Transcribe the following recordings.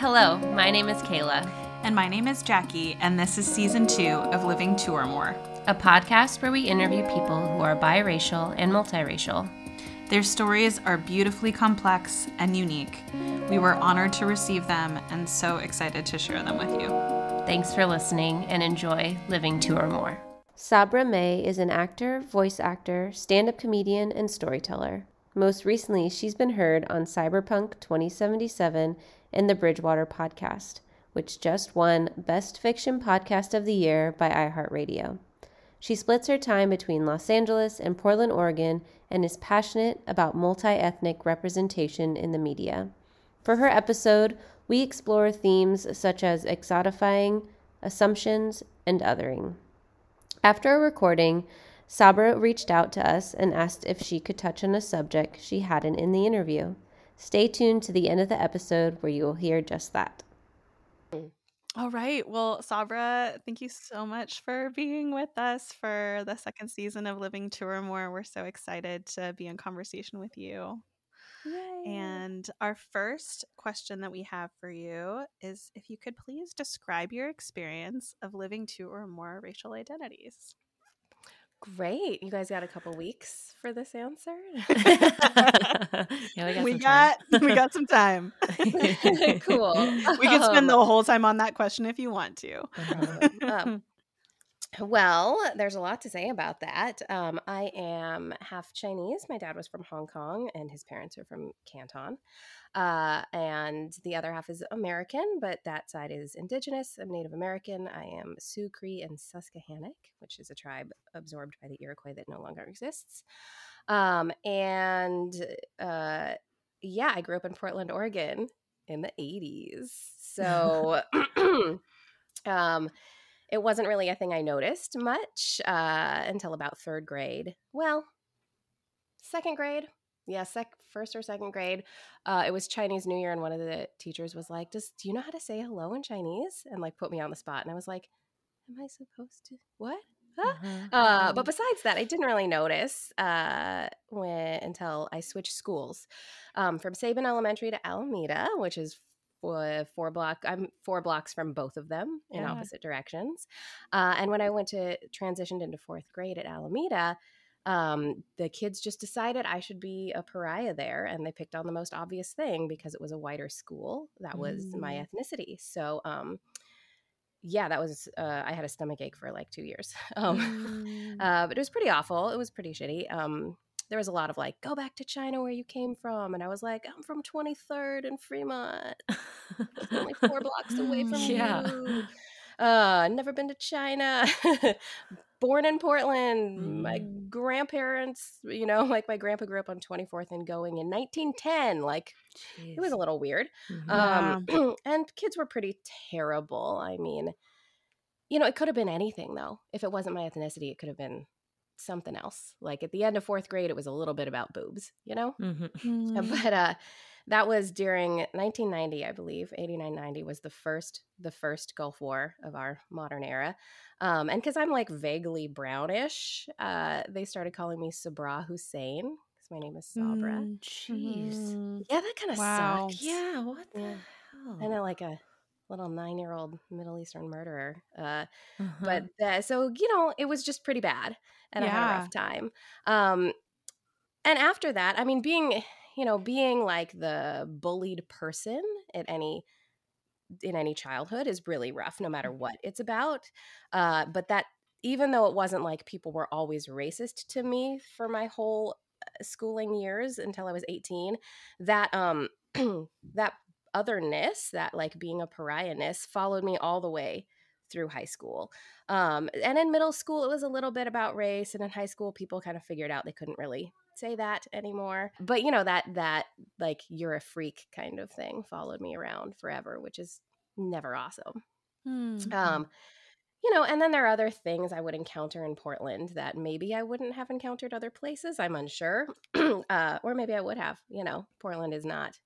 Hello, my name is Kayla, And my name is Jackie, and this is season two of Living Two or More. a podcast where we interview people who are biracial and multiracial. Their stories are beautifully complex and unique. We were honored to receive them and so excited to share them with you. Thanks for listening and enjoy Living Two or More. Sabra May is an actor, voice actor, stand up comedian, and storyteller. Most recently, she's been heard on Cyberpunk 2077 and the Bridgewater podcast, which just won Best Fiction Podcast of the Year by iHeartRadio. She splits her time between Los Angeles and Portland, Oregon, and is passionate about multi ethnic representation in the media. For her episode, we explore themes such as exotifying, assumptions, and othering. After a recording, Sabra reached out to us and asked if she could touch on a subject she hadn't in the interview. Stay tuned to the end of the episode where you will hear just that. All right. Well, Sabra, thank you so much for being with us for the second season of Living Two or More. We're so excited to be in conversation with you. And our first question that we have for you is if you could please describe your experience of living two or more racial identities. Great. You guys got a couple weeks for this answer? Yeah, we got we got some time. cool. We can spend Um, the whole time on that question if you want to. Um, well, there's a lot to say about that. Um, I am half Chinese. My dad was from Hong Kong, and his parents are from Canton. Uh, and the other half is American, but that side is indigenous. I'm Native American. I am Sioux Cree and Susquehannock, which is a tribe absorbed by the Iroquois that no longer exists. Um, and uh, yeah, I grew up in Portland, Oregon in the 80s. So, um, it wasn't really a thing I noticed much uh, until about third grade. Well, second grade. Yeah, sec- first or second grade. Uh, it was Chinese New Year, and one of the teachers was like, "Does do you know how to say hello in Chinese?" And like put me on the spot, and I was like, "Am I supposed to what?" Huh? Uh, but besides that, I didn't really notice uh, when until I switched schools um, from Sabin Elementary to Alameda, which is four, four block. I'm four blocks from both of them in Yeah. opposite directions. Uh, and when I went to transitioned into fourth grade at Alameda, um, the kids just decided I should be a pariah there, and they picked on the most obvious thing because it was a whiter school. That was my Mm. ethnicity. So. Um, yeah, that was. Uh, I had a stomach ache for like two years. Um, Mm. uh, but it was pretty awful. It was pretty shitty. Um, there was a lot of like, go back to China where you came from. And I was like, I'm from 23rd and Fremont. Only four blocks away from Yeah. you. Uh, never been to China. Born in Portland. My grandparents, you know, like my grandpa grew up on 24th and going in 1910. Like, it was a little weird. Mhm. Um, and kids were pretty terrible. I mean, you know, it could have been anything though. If it wasn't my ethnicity, it could have been something else. Like at the end of fourth grade, it was a little bit about boobs, you know? Mhm. Mm. But uh that was during 1990, I believe. 89 90 was the first the first Gulf War of our modern era. Um, and because I'm like vaguely brownish, uh, they started calling me Sabra Hussein because my name is Sabra. Mm. Jeez. Mhm. Yeah, that kind of Wow. sucks. Yeah, what the Yeah. hell? I know, like a little nine year old Middle Eastern murderer. Uh, Uh-huh. but uh, so you know, it was just pretty bad, and I had a rough time. Um, and after that, I mean, being you know, being like the bullied person at any in any childhood is really rough, no matter what it's about. Uh, but that even though it wasn't like people were always racist to me for my whole uh, schooling years until I was 18, that um that otherness, that like being a pariahness followed me all the way through high school. Um, and in middle school, it was a little bit about race, and in high school, people kind of figured out they couldn't really say that anymore. But you know that that like you're a freak kind of thing followed me around forever, which is never awesome. Mm. Um, you know, and then there are other things I would encounter in Portland that maybe I wouldn't have encountered other places. I'm unsure, uh, or maybe I would have. You know, Portland is not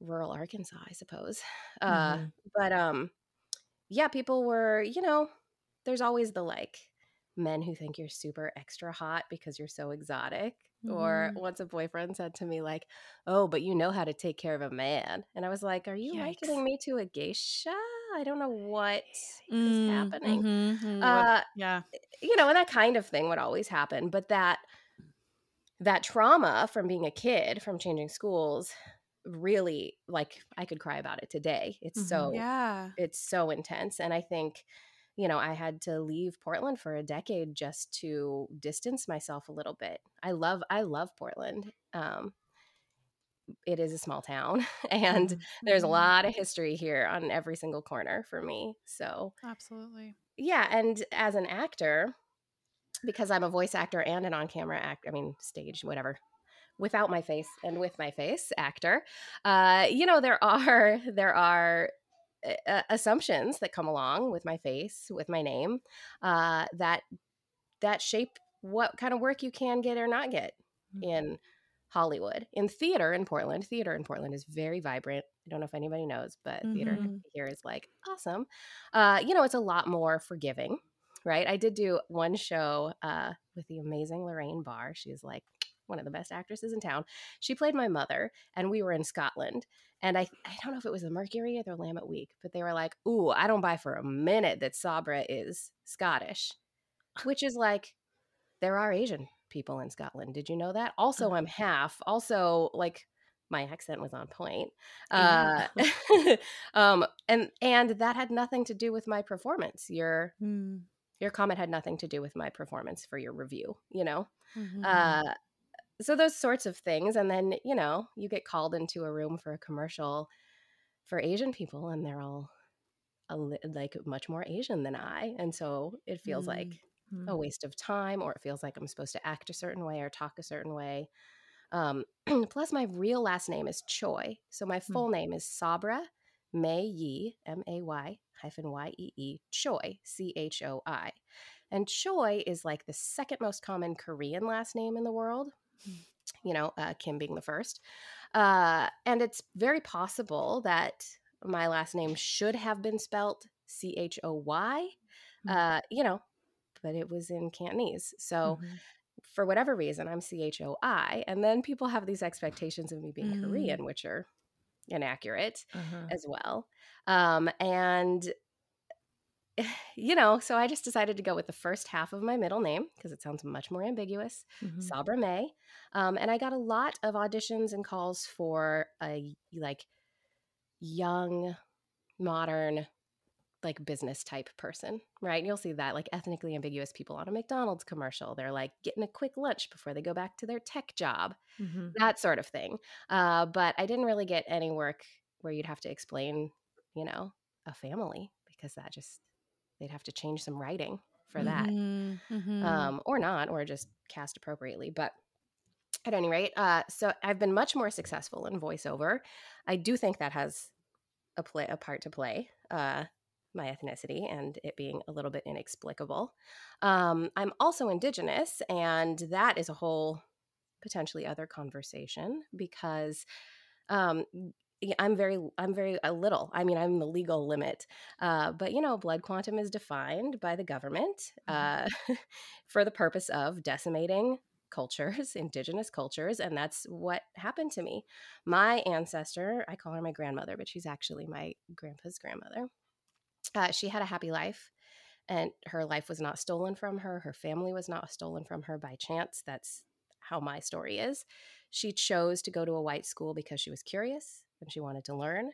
rural Arkansas, I suppose. Uh, Mhm. But um, yeah, people were, you know, there's always the like men who think you're super extra hot because you're so exotic. Mm-hmm. Or once a boyfriend said to me, like, oh, but you know how to take care of a man. And I was like, are you Yikes. likening me to a geisha? I don't know what mm, is happening. Mm-hmm, mm-hmm. Uh, yeah. You know, and that kind of thing would always happen. But that that trauma from being a kid, from changing schools, really like I could cry about it today. It's mm-hmm. so yeah. It's so intense. And I think you know, I had to leave Portland for a decade just to distance myself a little bit. I love I love Portland. Um, it is a small town and mm-hmm. there's a mm-hmm. lot of history here on every single corner for me. So Absolutely. Yeah, and as an actor, because I'm a voice actor and an on-camera act, I mean, stage, whatever, without my face and with my face actor, uh, you know, there are there are uh, assumptions that come along with my face, with my name, uh, that that shape what kind of work you can get or not get mm-hmm. in Hollywood. In theater in Portland, theater in Portland is very vibrant. I don't know if anybody knows, but mm-hmm. theater here is like awesome. Uh, you know, it's a lot more forgiving, right? I did do one show uh, with the amazing Lorraine Barr. She's like one of the best actresses in town. She played my mother, and we were in Scotland. And I, I don't know if it was the Mercury or the Willamette Week, but they were like, "Ooh, I don't buy for a minute that Sabra is Scottish," which is like, there are Asian people in Scotland. Did you know that? Also, I'm uh-huh. half. Also, like my accent was on point. Uh, um, and and that had nothing to do with my performance. Your mm. your comment had nothing to do with my performance for your review. You know, mm-hmm. uh, so those sorts of things and then you know you get called into a room for a commercial for asian people and they're all li- like much more asian than i and so it feels mm-hmm. like a mm. waste of time or it feels like i'm supposed to act a certain way or talk a certain way um, plus my real last name is choi so my mm. full mm-hmm. name is sabra may yee m-a-y hyphen y-e-e choi c-h-o-i and choi is like the second most common korean last name in the world you know, uh, Kim being the first. Uh, and it's very possible that my last name should have been spelt C H O Y, mm-hmm. uh, you know, but it was in Cantonese. So mm-hmm. for whatever reason, I'm C H O I. And then people have these expectations of me being mm-hmm. Korean, which are inaccurate uh-huh. as well. Um, and you know, so I just decided to go with the first half of my middle name because it sounds much more ambiguous, mm-hmm. Sabra May. Um, and I got a lot of auditions and calls for a like young, modern, like business type person, right? And you'll see that like ethnically ambiguous people on a McDonald's commercial. They're like getting a quick lunch before they go back to their tech job, mm-hmm. that sort of thing. Uh, but I didn't really get any work where you'd have to explain, you know, a family because that just they'd have to change some writing for that mm-hmm, mm-hmm. Um, or not or just cast appropriately but at any rate uh, so i've been much more successful in voiceover i do think that has a play a part to play uh, my ethnicity and it being a little bit inexplicable um, i'm also indigenous and that is a whole potentially other conversation because um, I'm very, I'm very a little. I mean, I'm the legal limit. Uh, but you know, blood quantum is defined by the government mm-hmm. uh, for the purpose of decimating cultures, indigenous cultures, and that's what happened to me. My ancestor, I call her my grandmother, but she's actually my grandpa's grandmother. Uh, she had a happy life, and her life was not stolen from her. Her family was not stolen from her by chance. That's how my story is. She chose to go to a white school because she was curious and she wanted to learn.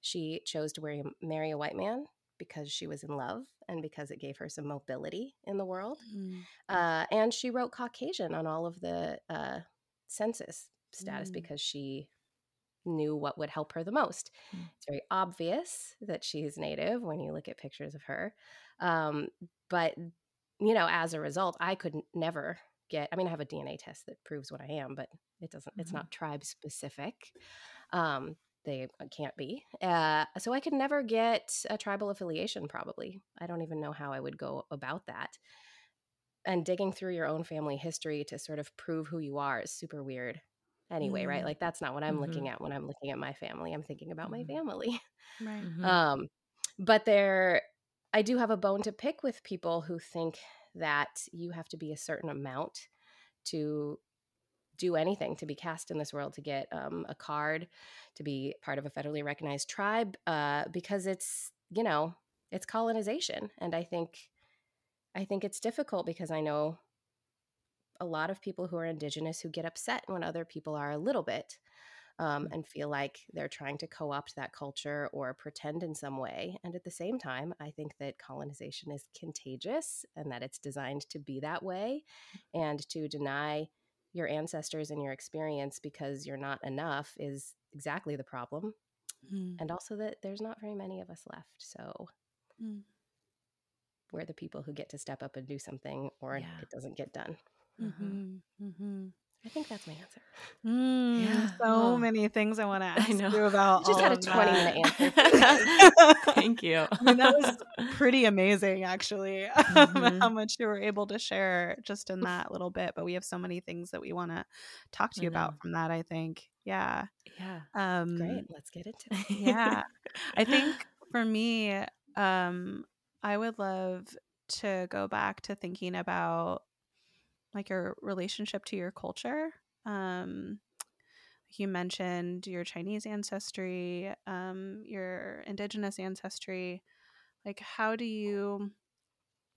She chose to marry a white man because she was in love and because it gave her some mobility in the world. Mm. Uh, and she wrote Caucasian on all of the uh, census status mm. because she knew what would help her the most. Mm. It's very obvious that she's native when you look at pictures of her. Um, but, you know, as a result, I could never get, I mean, I have a DNA test that proves what I am, but it doesn't, mm-hmm. it's not tribe specific. Um, they can't be. Uh, so I could never get a tribal affiliation, probably. I don't even know how I would go about that. And digging through your own family history to sort of prove who you are is super weird anyway, mm-hmm. right? Like that's not what I'm mm-hmm. looking at when I'm looking at my family. I'm thinking about mm-hmm. my family. Right. Um, but there, I do have a bone to pick with people who think that you have to be a certain amount to do anything to be cast in this world to get um, a card to be part of a federally recognized tribe uh, because it's you know it's colonization and i think i think it's difficult because i know a lot of people who are indigenous who get upset when other people are a little bit um, and feel like they're trying to co opt that culture or pretend in some way. And at the same time, I think that colonization is contagious and that it's designed to be that way. And to deny your ancestors and your experience because you're not enough is exactly the problem. Mm. And also that there's not very many of us left. So mm. we're the people who get to step up and do something or yeah. it doesn't get done. Mm-hmm. Mm-hmm. I think that's my answer. Mm, yeah. So oh. many things I want to ask you about. just had a 20 minute answer. Thank you. I mean, that was pretty amazing, actually, mm-hmm. how much you were able to share just in that little bit. But we have so many things that we want to talk to you about from that, I think. Yeah. Yeah. Um, Great. Let's get into it. yeah. I think for me, um, I would love to go back to thinking about like your relationship to your culture. Um, you mentioned your Chinese ancestry, um, your indigenous ancestry. Like, how do you,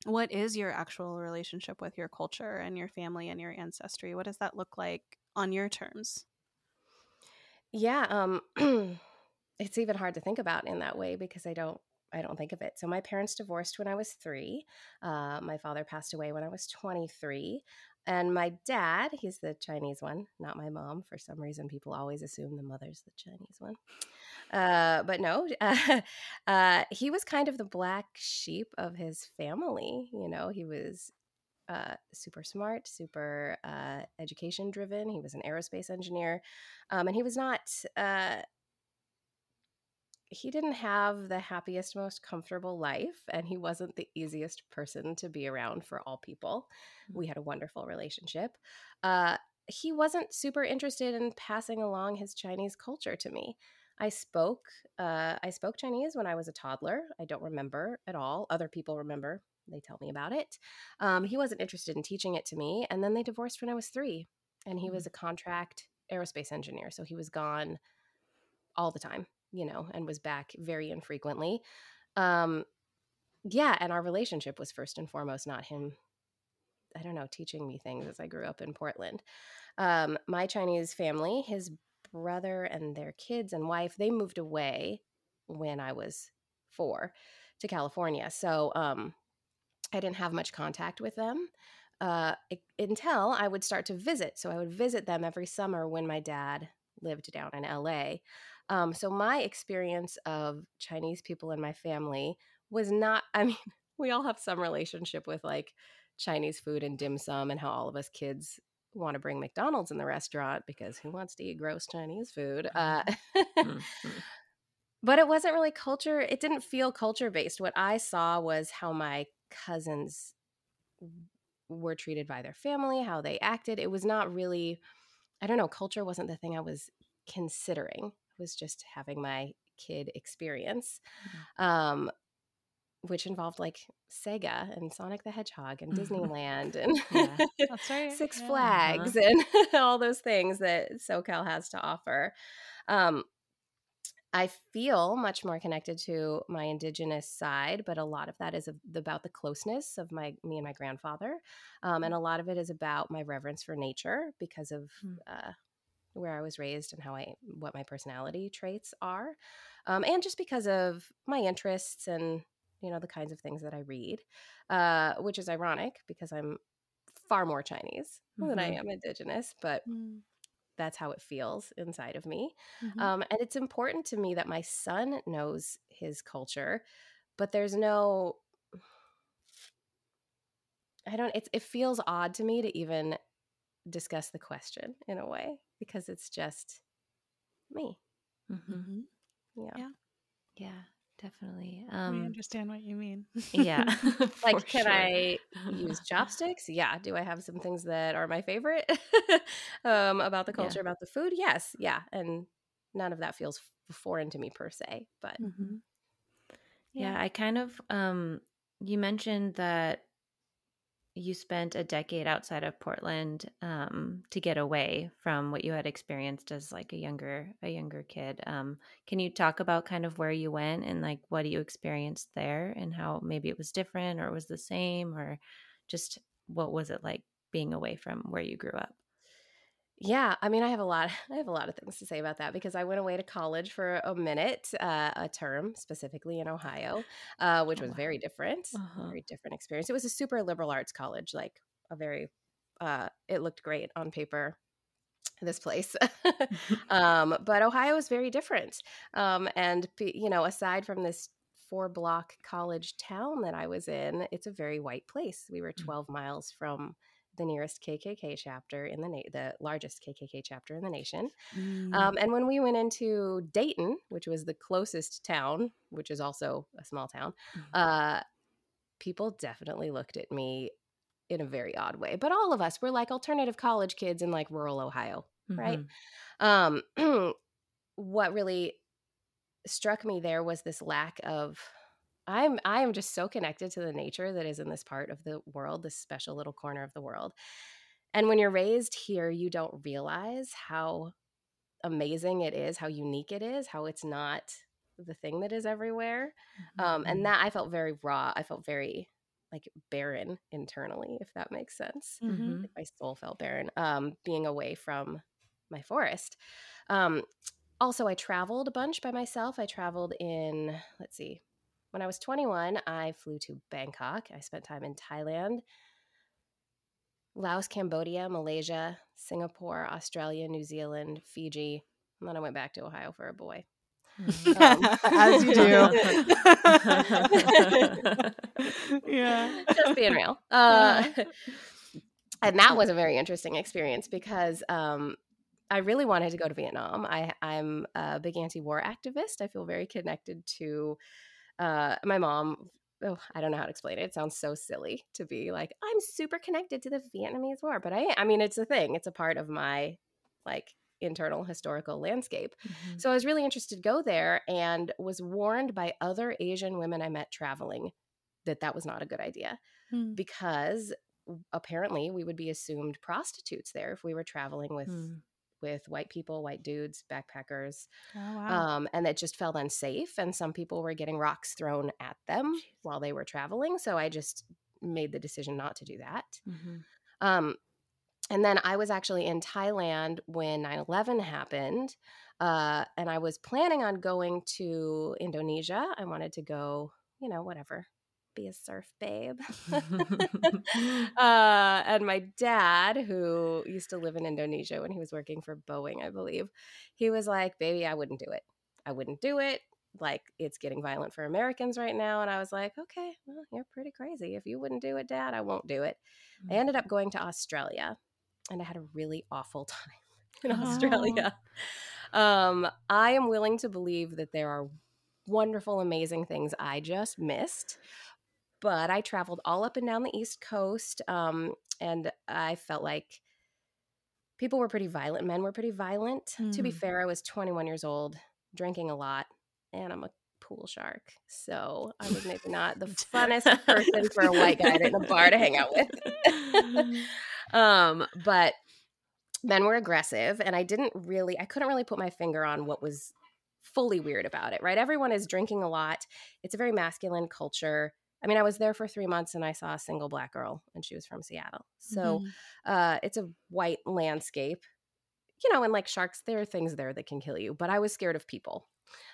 what is your actual relationship with your culture and your family and your ancestry? What does that look like on your terms? Yeah, um, it's even hard to think about in that way because I don't I don't think of it. So my parents divorced when I was three. Uh, my father passed away when I was 23. And my dad, he's the Chinese one, not my mom. For some reason, people always assume the mother's the Chinese one. Uh, but no, uh, uh, he was kind of the black sheep of his family. You know, he was uh, super smart, super uh, education driven. He was an aerospace engineer. Um, and he was not uh, he didn't have the happiest, most comfortable life, and he wasn't the easiest person to be around for all people. Mm-hmm. We had a wonderful relationship. Uh, he wasn't super interested in passing along his Chinese culture to me. I spoke uh, I spoke Chinese when I was a toddler. I don't remember at all. Other people remember. They tell me about it. Um, he wasn't interested in teaching it to me, and then they divorced when I was three. And he mm-hmm. was a contract aerospace engineer, so he was gone all the time you know, and was back very infrequently. Um, yeah, and our relationship was first and foremost not him, I don't know, teaching me things as I grew up in Portland. Um, my Chinese family, his brother and their kids and wife, they moved away when I was four to California. So um, I didn't have much contact with them uh, until I would start to visit. So I would visit them every summer when my dad lived down in LA. Um, so my experience of Chinese people in my family was not, I mean, we all have some relationship with like Chinese food and dim sum and how all of us kids want to bring McDonald's in the restaurant because who wants to eat gross Chinese food? Uh, mm-hmm. but it wasn't really culture, it didn't feel culture based. What I saw was how my cousins were treated by their family, how they acted. It was not really, I don't know, culture wasn't the thing I was considering was just having my kid experience. Mm-hmm. Um, which involved like Sega and Sonic the Hedgehog and mm-hmm. Disneyland and right. Six yeah. Flags uh-huh. and all those things that SoCal has to offer. Um, I feel much more connected to my indigenous side, but a lot of that is about the closeness of my me and my grandfather, um, and mm. a lot of it is about my reverence for nature because of mm. uh, where I was raised and how I what my personality traits are, um, and just because of my interests and you know the kinds of things that I read, uh, which is ironic because I'm far more Chinese mm-hmm. than I mm-hmm. am Indigenous, but. Mm. That's how it feels inside of me. Mm-hmm. Um, and it's important to me that my son knows his culture, but there's no I don't it it feels odd to me to even discuss the question in a way because it's just me. Mm-hmm. mm-hmm. Yeah. Yeah. Yeah, definitely. Um, we understand what you mean. yeah. like, can sure. I use chopsticks? Yeah. Do I have some things that are my favorite um, about the culture, yeah. about the food? Yes. Yeah. And none of that feels foreign to me per se, but. Mm-hmm. Yeah. yeah, I kind of, um, you mentioned that you spent a decade outside of Portland um, to get away from what you had experienced as like a younger a younger kid. Um, can you talk about kind of where you went and like what you experienced there and how maybe it was different or it was the same or just what was it like being away from where you grew up? Yeah, I mean, I have a lot. I have a lot of things to say about that because I went away to college for a minute, uh, a term specifically in Ohio, uh, which oh, was wow. very different, uh-huh. very different experience. It was a super liberal arts college, like a very. Uh, it looked great on paper. This place, um, but Ohio is very different. Um, and you know, aside from this four block college town that I was in, it's a very white place. We were mm. 12 miles from the nearest KKK chapter in the na- the largest KKK chapter in the nation. Mm. Um, and when we went into Dayton, which was the closest town, which is also a small town, mm. uh, people definitely looked at me in a very odd way. But all of us were like alternative college kids in like rural Ohio, mm-hmm. right? Um, what really struck me there was this lack of I'm I am just so connected to the nature that is in this part of the world, this special little corner of the world. And when you're raised here, you don't realize how amazing it is, how unique it is, how it's not the thing that is everywhere. Mm-hmm. Um, and mm-hmm. that I felt very raw. I felt very like barren internally, if that makes sense. Mm-hmm. Like my soul felt barren um, being away from my forest. Um, also, I traveled a bunch by myself. I traveled in, let's see, when I was 21, I flew to Bangkok. I spent time in Thailand, Laos, Cambodia, Malaysia, Singapore, Australia, New Zealand, Fiji. And then I went back to Ohio for a boy. Um, As you do. yeah. Just being real. Uh, and that was a very interesting experience because um, I really wanted to go to Vietnam. I, I'm a big anti war activist. I feel very connected to uh, my mom oh, I don't know how to explain it. It sounds so silly to be like, I'm super connected to the Vietnamese War, but I I mean it's a thing. It's a part of my like internal historical landscape. Mm-hmm. So I was really interested to go there and was warned by other Asian women I met traveling that that was not a good idea mm. because apparently we would be assumed prostitutes there if we were traveling with mm with white people, white dudes, backpackers. Oh, wow. um, and it just felt unsafe. And some people were getting rocks thrown at them Jeez. while they were traveling. So I just made the decision not to do that. Mm-hmm. Um, and then I was actually in Thailand when 9 11 happened. Uh, and I was planning on going to Indonesia. I wanted to go, you know, whatever, be a surf babe. uh, and my dad, who used to live in Indonesia when he was working for Boeing, I believe, he was like, Baby, I wouldn't do it. I wouldn't do it. Like, it's getting violent for Americans right now. And I was like, Okay, well, you're pretty crazy. If you wouldn't do it, Dad, I won't do it. Mm-hmm. I mm. ended up going to Australia and I had a really awful time in oh. Australia. Um, I am willing to believe that there are wonderful, amazing things I just missed but I traveled all up and down the East Coast. Um, and I felt like people were pretty violent. Men were pretty violent. Mm. To be mm. fair, I was 21 years old, drinking a lot, and I'm a pool shark. So I was maybe not the funnest person for a white guy in a bar to hang out with. um, but men were aggressive, and I didn't really, I couldn't really put my finger on what was fully weird about it, right? Everyone is drinking a lot. It's a very masculine culture. I mean, I was there for three months and I saw a single black girl, and she was from Seattle. So mm-hmm. uh, it's a white landscape, you know, and like sharks, there are things there that can kill you. But I was scared of people.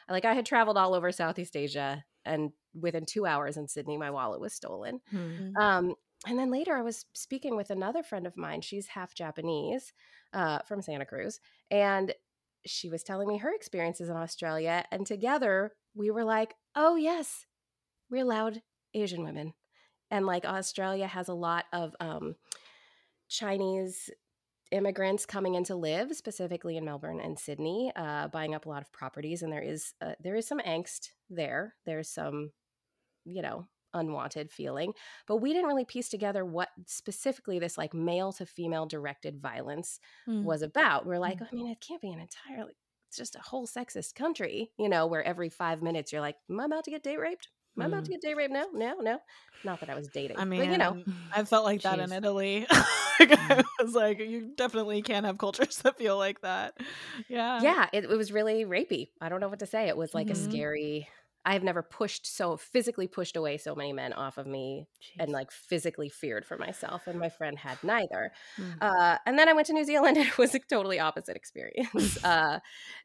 Like I had traveled all over Southeast Asia, and within two hours in Sydney, my wallet was stolen. Mm-hmm. Um, and then later, I was speaking with another friend of mine. She's half Japanese uh, from Santa Cruz, and she was telling me her experiences in Australia. And together, we were like, "Oh yes, we're allowed Asian women. And like Australia has a lot of um, Chinese immigrants coming in to live, specifically in Melbourne and Sydney, uh, buying up a lot of properties, and there is uh, there is some angst there. There's some, you know, unwanted feeling, but we didn't really piece together what specifically this like male to female directed violence mm. was about. We're like, mm. I mean, it can't be an entirely. It's just a whole sexist country, you know, where every five minutes you're like, "Am I about to get date raped?" Am I about to get date raped? No, no, no. Not that I was dating. I mean, but, you know, I felt like that in Italy. like, I was like, you definitely can't have cultures that feel like that. Yeah. yeah, it, it was really rapey. I don't know what to say. It was like Mhm. a scary. I have never pushed so physically pushed away so many men off of me and like physically feared for myself. And my friend had neither. Mm. Uh, and then I went to New Zealand and it was a totally opposite experience. uh,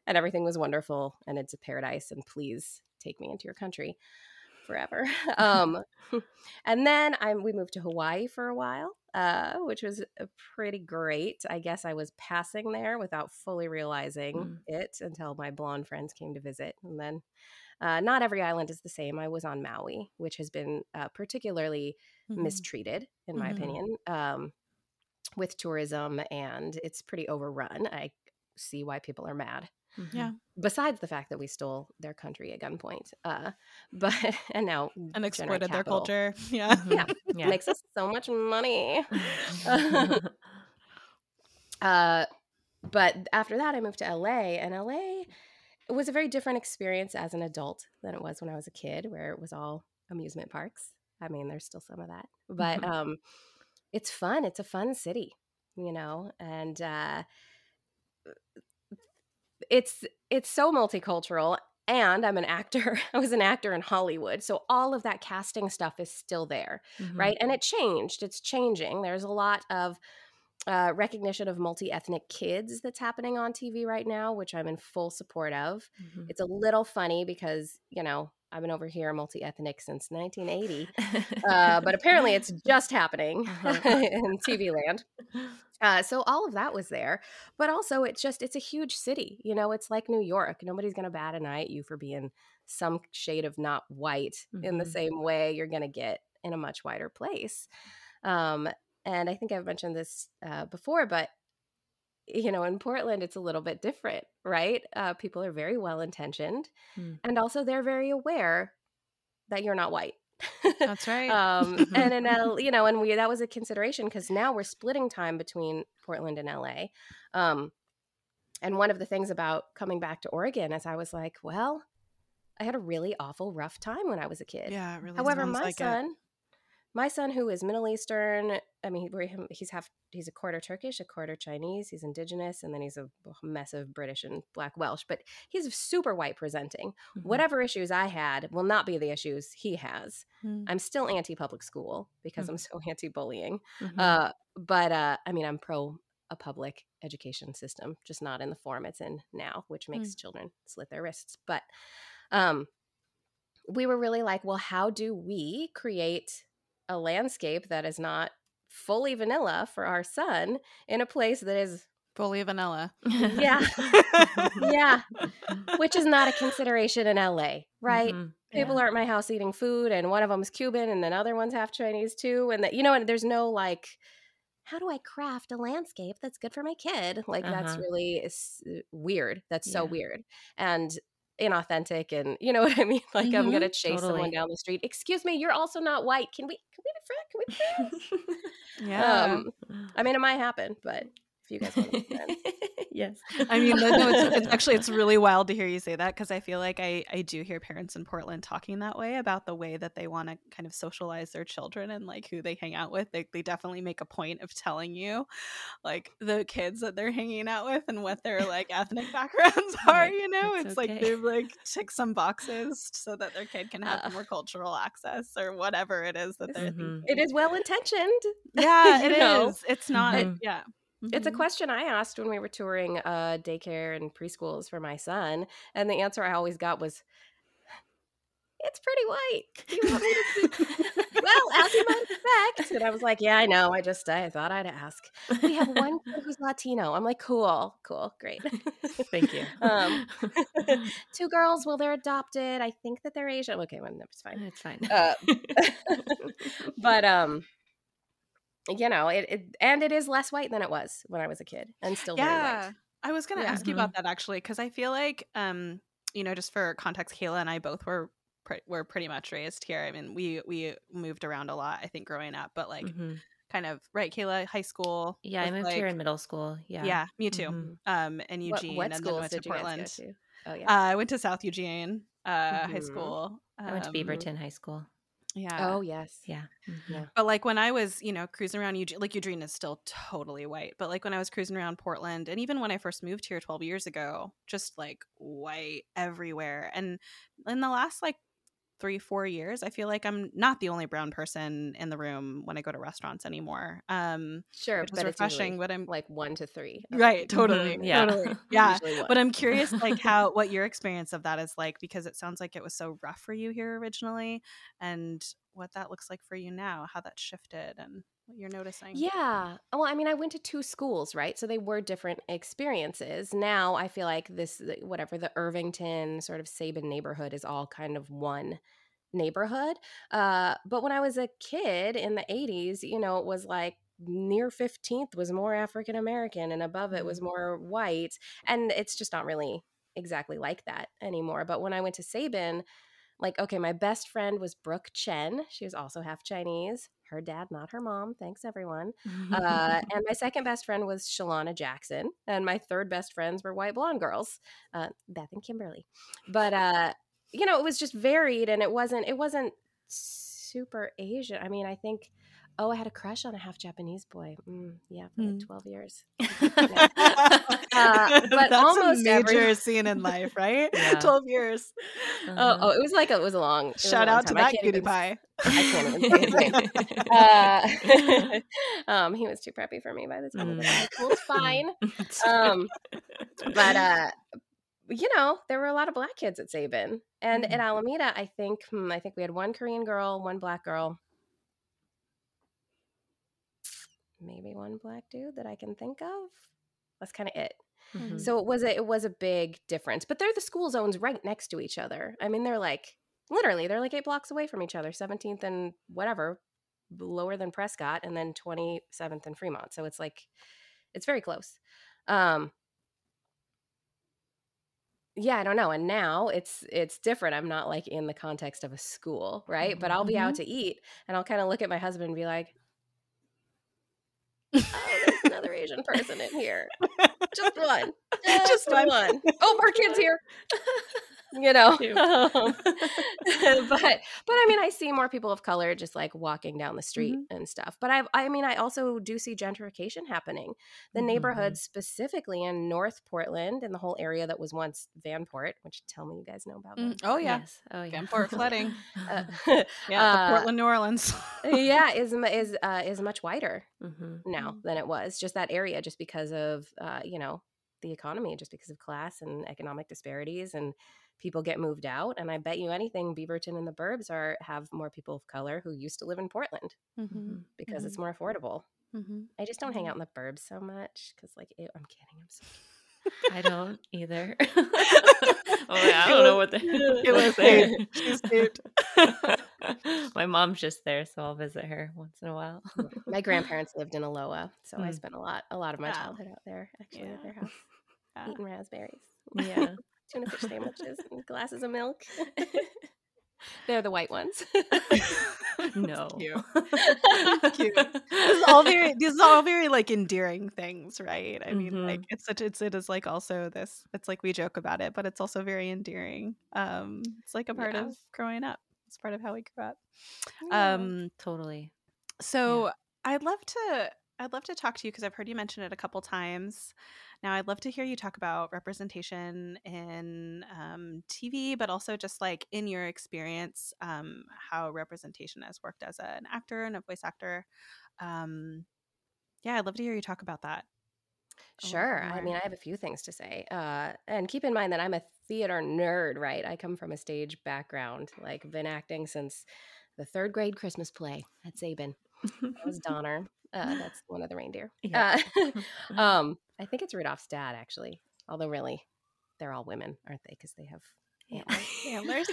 and everything was wonderful and it's a paradise. And please take me into your country forever. Um, and then I, we moved to Hawaii for a while, uh, which was uh, pretty great. I guess I was passing there without fully realizing Mm. it until my blonde friends came to visit. And then uh, not every island is the same. I was on Maui, which has been uh, particularly Mhm. mistreated, in my Mhm. opinion, um, with tourism, and it's pretty overrun. I see why people are mad. Mhm. Yeah. Besides the fact that we stole their country at gunpoint, uh, but and now And generate exploited their culture. Yeah. Yeah, Yeah. makes us so much money. Uh, but after that, I moved to LA, and LA it was a very different experience as an adult than it was when I was a kid, where it was all amusement parks. I mean, there's still some of that, but Mhm. um, it's fun. It's a fun city, you know, and uh, it's it's so multicultural. And I'm an actor. I was an actor in Hollywood, so all of that casting stuff is still there Mhm. right? And it changed. It's changing. There's a lot of uh, recognition of multi ethnic kids that's happening on TV right now, which I'm in full support of. Mhm. It's a little funny because, you know, I've been over here multi ethnic since 1980, uh, but apparently it's just happening Uh-huh. in TV land. Uh, so all of that was there, but also it's just it's a huge city. You know, it's like New York. Nobody's gonna bat an eye at you for being some shade of not white in the Mhm. same way you're gonna get in a much wider place. Um, and I think I've mentioned this uh, before, but you know, in Portland, it's a little bit different, right? Uh, people are very well intentioned, Mm. and also they're very aware that you're not white. That's right. um, and in L, you know, and we that was a consideration because now we're splitting time between Portland and LA. Um, and one of the things about coming back to Oregon is I was like, well, I had a really awful rough time when I was a kid. yeah. Really However, my like it. My son who is Middle Eastern, I mean, he- he- he's half, he's a quarter Turkish, a quarter Chinese, he's indigenous, and then he's a mess of British and Black Welsh. But he's super white presenting. Mhm. Whatever issues I had will not be the issues he has. Mm. I'm still anti public school because Mm. I'm so anti bullying. Uh, but uh, I mean, I'm pro a public education system, just not in the form it's in now, which makes children slit their wrists. But um, we were really like, well, how do we create a landscape that is not fully vanilla for our son in a place that is, Fully vanilla. yeah, yeah, which is not a consideration in LA, right? Mhm. people are at my house eating food and one of them is cuban and another one's half chinese too and that you know and there's no like how do i craft a landscape that's good for my kid like that's Uh-huh. really weird that's so weird and inauthentic and you know what i mean? Like i'm Mhm. gonna chase someone down the street excuse me you're also not white. Can we can we be friends can we be friends Yeah. um i mean it might happen but if you guys want to yes. I mean, no, no, it's, it's actually it's really wild to hear you say that because I feel like I I do hear parents in Portland talking that way about the way that they want to kind of socialize their children and like who they hang out with. They they definitely make a point of telling you like the kids that they're hanging out with and what their like ethnic backgrounds are. Like, You know, it's it's like they've like tick some boxes so that their kid can have Uh. more cultural access or whatever it is that they're. Mhm. it is well intentioned Yeah, it is. know? It's not. Mhm. Yeah. It's a Mhm. question I asked when we were touring uh, daycare and preschools for my son, and the answer I always got was, "It's pretty white." Do you want me to keep- well, as you might expect, and I was like, "Yeah, I know. I just I thought I'd ask." We have one kid who's Latino. I'm like, "Cool, cool, great." Thank you. Um, Two girls. Well, they're adopted. I think that they're Asian. Okay, well, that's fine. it's fine. Uh, but um, you know, it, it and it is less white than it was when I was a kid, and still very yeah white. i was gonna Yeah. ask you about that actually because i feel like um you know just for context kayla and i both were pre- were pretty much raised here i mean we we moved around a lot i think growing up but like Mhm. kind of right kayla high school Yeah, I moved here in middle school. Yeah. Mm-hmm. yeah me too Mhm. um in What, eugene what and then went did to portland go to? Oh yeah. uh, i went to south eugene uh, mm-hmm. high school. Um, I went to um, Beaverton High School. Yeah. Oh yes. Yeah. Mm-hmm. yeah. But like when I was, you know, cruising around, Eugene, like Eugene is still totally white. But like when I was cruising around Portland, and even when I first moved here 12 years ago, just like white everywhere. And in the last like three four years i feel like i'm not the only brown person in the room when i go to restaurants anymore um sure which is refreshing but i'm like one to three right totally mm-hmm. yeah totally. yeah but i'm curious like how what your experience of that is like because it sounds like it was so rough for you here originally and what that looks like for you now how that shifted and what you're noticing. Yeah. Well, I mean, I went to two schools, right? So they were different experiences. Now I feel like this, whatever, the Irvington sort of Sabin neighborhood is all kind of one neighborhood. Uh, but when I was a kid in the 80s, you know, it was like near 15th was more African American and above it was mm-hmm. more white. And it's just not really exactly like that anymore. But when I went to Sabin, like, okay, my best friend was Brooke Chen. She was also half Chinese her dad, not her mom. Thanks, everyone. Uh, and my second best friend was Shalana Jackson. And my third best friends were white blonde girls, uh, Beth and Kimberly. But, uh, you know, it was just varied and it wasn't, it wasn't super Asian. I mean, I think Oh, I had a crush on a half Japanese boy. Mm, yeah, for like hmm. 12 years. uh, but That's almost a major every... scene in life, right? Yeah. 12 years. Uh-huh. Oh, oh, it was like, a, it was a long. Shout a long out time. to that cutie even, pie. I can't even say. Uh, um, he was too preppy for me by the time mm. of the day. Well, fine. um, but, uh, you know, there were a lot of black kids at Sabin. And mm. at Alameda, I think, hmm, I think we had one Korean girl, one black girl maybe one black dude that I can think of. That's kind of it. Mm-hmm. So it was a it was a big difference. But they're the school zones right next to each other. I mean, they're like literally they're like eight blocks away from each other. 17th and whatever, lower than Prescott, and then 27th and Fremont. So it's like it's very close. Um yeah, I don't know. And now it's it's different. I'm not like in the context of a school, right? But I'll be out mm-hmm. to eat and I'll kind of look at my husband and be like, oh, Asian person in here. Just one. Just, Just one. one. Oh, more kids here. you know um, but but i mean i see more people of color just like walking down the street mm-hmm. and stuff but i i mean i also do see gentrification happening the mm-hmm. neighborhoods specifically in north portland and the whole area that was once vanport which tell me you guys know about mm, oh yeah yes. oh yeah vanport flooding uh, yeah uh, portland new orleans yeah is is uh, is much wider mm-hmm. now mm-hmm. than it was just that area just because of uh, you know the economy just because of class and economic disparities and people get moved out and i bet you anything beaverton and the burbs are have more people of color who used to live in portland mm-hmm. because mm-hmm. it's more affordable mm-hmm. i just don't hang out mm-hmm. in the burbs so much because like ew, i'm kidding i'm so I don't either. oh, yeah, I don't know what the it was there. She's cute. My mom's just there, so I'll visit her once in a while. my grandparents lived in Aloha, so mm. I spent a lot, a lot of my childhood out there, actually, yeah. at their house, eating raspberries. Yeah, tuna fish sandwiches and glasses of milk. They're the white ones. no. Cute. Cute. This is all very these is all very like endearing things, right? I mean, mm-hmm. like it's such it's it is like also this it's like we joke about it, but it's also very endearing. Um it's like a part yeah. of growing up. It's part of how we grew up. Yeah, um totally. So yeah. I'd love to I'd love to talk to you because I've heard you mention it a couple times. Now, I'd love to hear you talk about representation in um, TV, but also just like in your experience, um, how representation has worked as an actor and a voice actor. Um, yeah, I'd love to hear you talk about that. Sure. I mean, I have a few things to say. Uh, and keep in mind that I'm a theater nerd, right? I come from a stage background, like been acting since the third grade Christmas play at Sabin. I was Donner. Uh, that's one of the reindeer. Yeah. Uh, um, I think it's Rudolph's dad, actually. Although, really, they're all women, aren't they? Because they have antlers.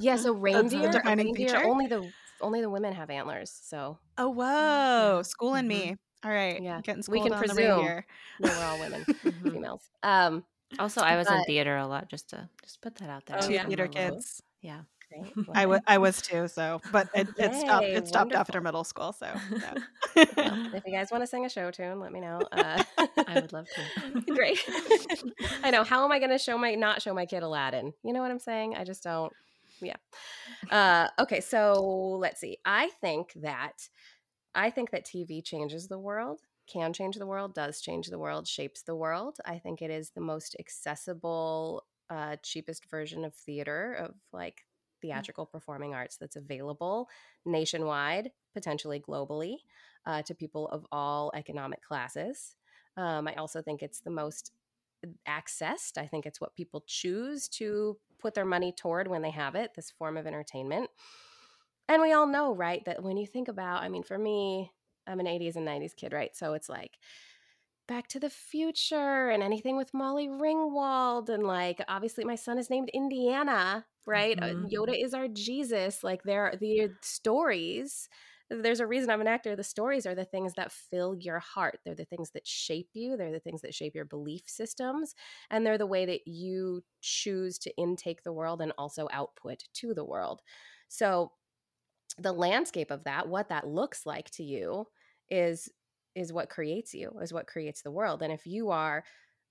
yeah. So reindeer, reindeer only the only the women have antlers. So. Oh whoa! Yeah. School and mm-hmm. me. All right. Yeah. Getting we can presume. No, we're all women, females. Um. Also, I was but, in theater a lot. Just to just put that out there. Oh, yeah. theater kids. Yeah. I, w- I was too. So, but it, it stopped. It stopped wonderful. after middle school. So, yeah. well, if you guys want to sing a show tune, let me know. Uh, I would love to. Great. I know. How am I going to show my not show my kid Aladdin? You know what I'm saying? I just don't. Yeah. Uh, okay. So let's see. I think that I think that TV changes the world can change the world, does change the world, shapes the world. I think it is the most accessible, uh, cheapest version of theater, of like mm. theatrical performing arts that's available nationwide, potentially globally, uh, to people of all economic classes. Um, I also think it's the most accessed. I think it's what people choose to put their money toward when they have it, this form of entertainment. And we all know, right, that when you think about, I mean, for me, I'm an 80s and 90s kid, right? So it's like Back to the Future and anything with Molly Ringwald. And like, obviously, my son is named Indiana, right? Uh, mm-hmm. Yoda is our Jesus. Like, there are the stories. There's a reason I'm an actor. The stories are the things that fill your heart. They're the things that shape you. They're the things that shape your belief systems. And they're the way that you choose to intake the world and also output to the world. So the landscape of that what that looks like to you is is what creates you is what creates the world. And if you are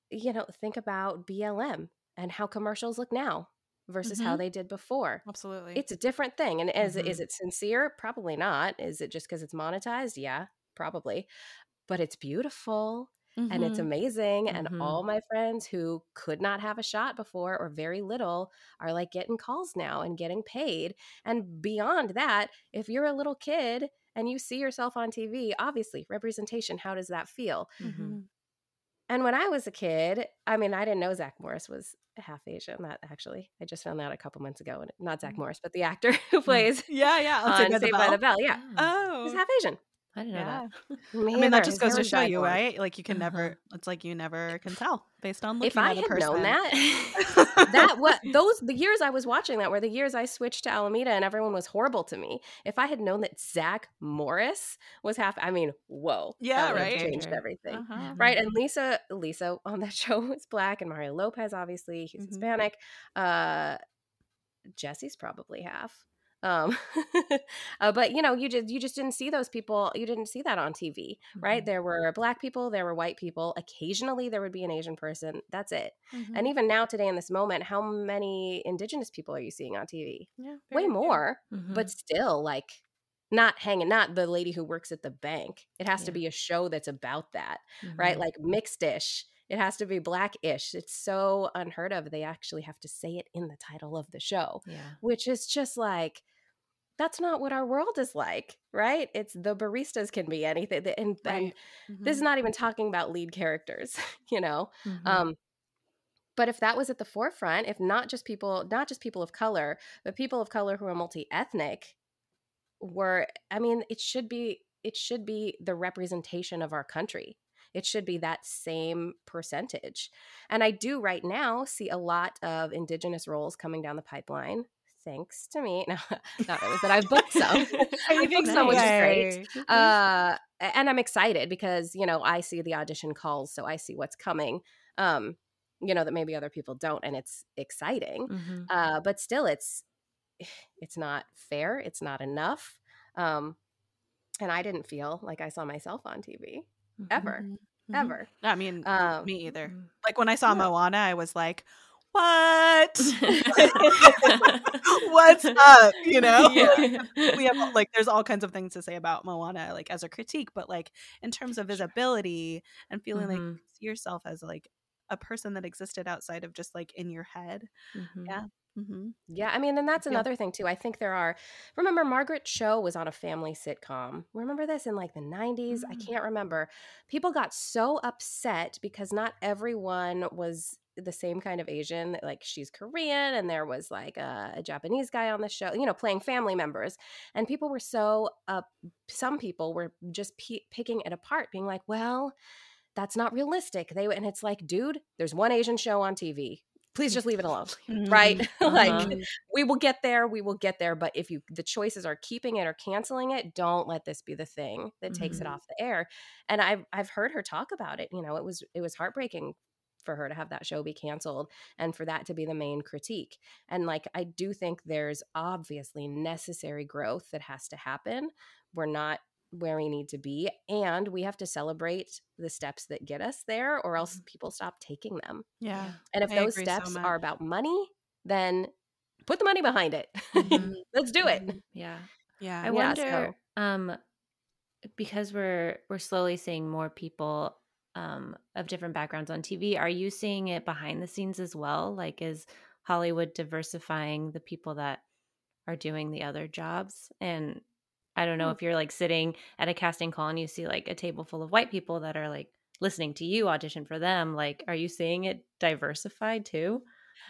you know think about blm and how commercials look now versus mm-hmm. how they did before. Absolutely. It's a different thing. And is, mm-hmm. is it sincere? Probably not. Is it just because it's monetized? Yeah probably. But it's beautiful Mm-hmm. and it's mm-hmm. amazing. Mm-hmm. And all my friends who could not have a shot before or very little are like getting calls now and getting paid. And beyond that, if you're a little kid and you see yourself on TV, obviously, representation, how does that feel? Mm-hmm. And when I was a kid, I mean, I didn't know Zach Morris was half Asian. That actually, I just found that a couple months ago. And not Zach mm. Morris, but the actor who mm. plays. Yeah, yeah. On Saved by, Saved by the Bell. Yeah. Oh, he's half Asian. I didn't know yeah. that. I mean, that just goes to show you, right? Like you can uh-huh. never. It's like you never can tell based on looking if I at a had known that, that what those the years I was watching that were the years I switched to Alameda and everyone was horrible to me. If I had known that Zach Morris was half, I mean, whoa, yeah, right, changed everything, uh-huh. right? And Lisa, Lisa on that show was black, and Mario Lopez, obviously, he's mm-hmm. Hispanic. Uh, Jesse's probably half um uh, but you know you just you just didn't see those people you didn't see that on tv right mm-hmm. there were black people there were white people occasionally there would be an asian person that's it mm-hmm. and even now today in this moment how many indigenous people are you seeing on tv yeah, way more mm-hmm. but still like not hanging not the lady who works at the bank it has yeah. to be a show that's about that right mm-hmm. like mixed ish it has to be black-ish it's so unheard of they actually have to say it in the title of the show yeah. which is just like that's not what our world is like, right? It's the baristas can be anything, and, right. and mm-hmm. this is not even talking about lead characters, you know. Mm-hmm. Um, but if that was at the forefront, if not just people, not just people of color, but people of color who are multi-ethnic, were, I mean, it should be, it should be the representation of our country. It should be that same percentage. And I do right now see a lot of indigenous roles coming down the pipeline thanks to me. No, not really, but I've booked some. I booked some, which is great. Uh, and I'm excited because you know I see the audition calls, so I see what's coming. Um, you know that maybe other people don't, and it's exciting. Mm-hmm. Uh, but still, it's it's not fair. It's not enough. Um, and I didn't feel like I saw myself on TV mm-hmm. Ever, mm-hmm. ever. I mean, um, me either. Mm. Like when I saw yeah. Moana, I was like, what what's up you know yeah. we have like there's all kinds of things to say about moana like as a critique but like in terms of visibility and feeling mm-hmm. like yourself as like a person that existed outside of just like in your head mm-hmm. yeah Mm-hmm. Yeah, I mean, and that's another yeah. thing too. I think there are. Remember, Margaret Cho was on a family sitcom. Remember this in like the '90s? Mm. I can't remember. People got so upset because not everyone was the same kind of Asian. Like she's Korean, and there was like a, a Japanese guy on the show. You know, playing family members, and people were so up. Some people were just picking it apart, being like, "Well." That's not realistic. They and it's like, dude, there's one Asian show on TV please just leave it alone mm-hmm. right like uh-huh. we will get there we will get there but if you the choices are keeping it or canceling it don't let this be the thing that takes mm-hmm. it off the air and i've i've heard her talk about it you know it was it was heartbreaking for her to have that show be canceled and for that to be the main critique. And like, I do think there's obviously necessary growth that has to happen. We're not where we need to be. And we have to celebrate the steps that get us there, or else mm-hmm. people stop taking them. Yeah. And if I those steps so are about money, then put the money behind it. Mm-hmm. Let's do it. Mm-hmm. Yeah. Yeah. I wonder, yeah, so. um, because we're we're slowly seeing more people um, of different backgrounds on TV. Are you seeing it behind the scenes as well? Like, is Hollywood diversifying the people that are doing the other jobs? And I don't know mm-hmm. if you're like sitting at a casting call and you see like a table full of white people that are like listening to you audition for them. Like, are you seeing it diversified too?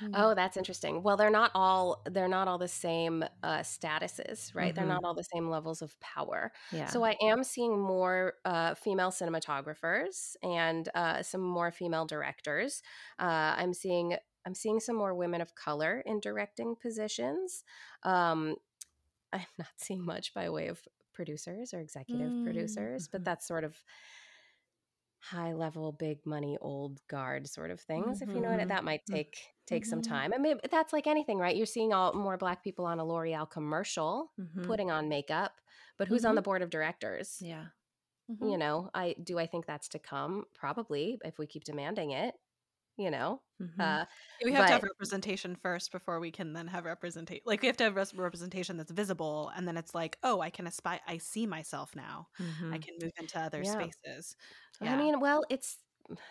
Mm. Oh, that's interesting. Well, they're not all they're not all the same uh, statuses, right? Mm-hmm. They're not all the same levels of power. Yeah. So I am seeing more uh, female cinematographers and uh, some more female directors. Uh, I'm seeing I'm seeing some more women of color in directing positions. Um, I'm not seeing much by way of producers or executive mm-hmm. producers, but mm-hmm. that's sort of high level big money old guard sort of things mm-hmm. if you know what mm-hmm. that might take take mm-hmm. some time i mean that's like anything right you're seeing all more black people on a l'oreal commercial mm-hmm. putting on makeup but who's on the mm-hmm. board of directors yeah you mm-hmm. know i do i think that's to come probably if we keep demanding it you know mm-hmm. uh, we have but, to have representation first before we can then have representation like we have to have representation that's visible and then it's like oh i can aspire i see myself now mm-hmm. i can move into other yeah. spaces yeah. i mean well it's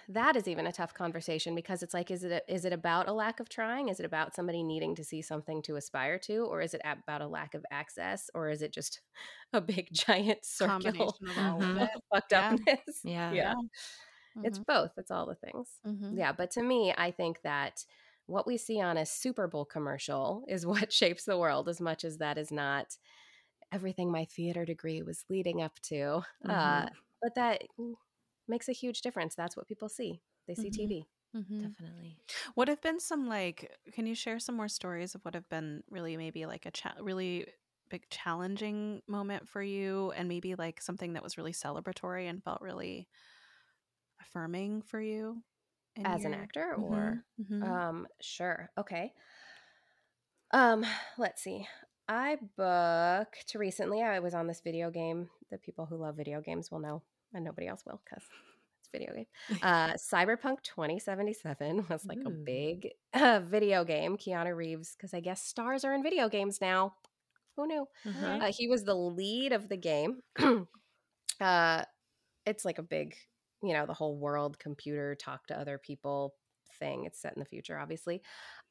that is even a tough conversation because it's like is it a, is it about a lack of trying is it about somebody needing to see something to aspire to or is it about a lack of access or is it just a big giant circle of fucked upness yeah. yeah. Mm-hmm. It's both. It's all the things. Mm-hmm. Yeah. But to me, I think that what we see on a Super Bowl commercial is what shapes the world as much as that is not everything my theater degree was leading up to. Uh, mm-hmm. Uh, but that makes a huge difference. That's what people see. They see mm-hmm. TV. Mm-hmm. Definitely. What have been some like? Can you share some more stories of what have been really maybe like a cha- really big challenging moment for you, and maybe like something that was really celebratory and felt really affirming for you as your... an actor mm-hmm, or mm-hmm. um sure okay. Um let's see. I booked recently i was on this video game the people who love video games will know and nobody else will because it's video game. Uh cyberpunk 2077 was like Ooh. a big uh, video game keanu reeves because i guess stars are in video games now. Who knew? Mm-hmm. uh, he was the lead of the game. Uh it's like a big you know the whole world computer talk to other people thing it's set in the future obviously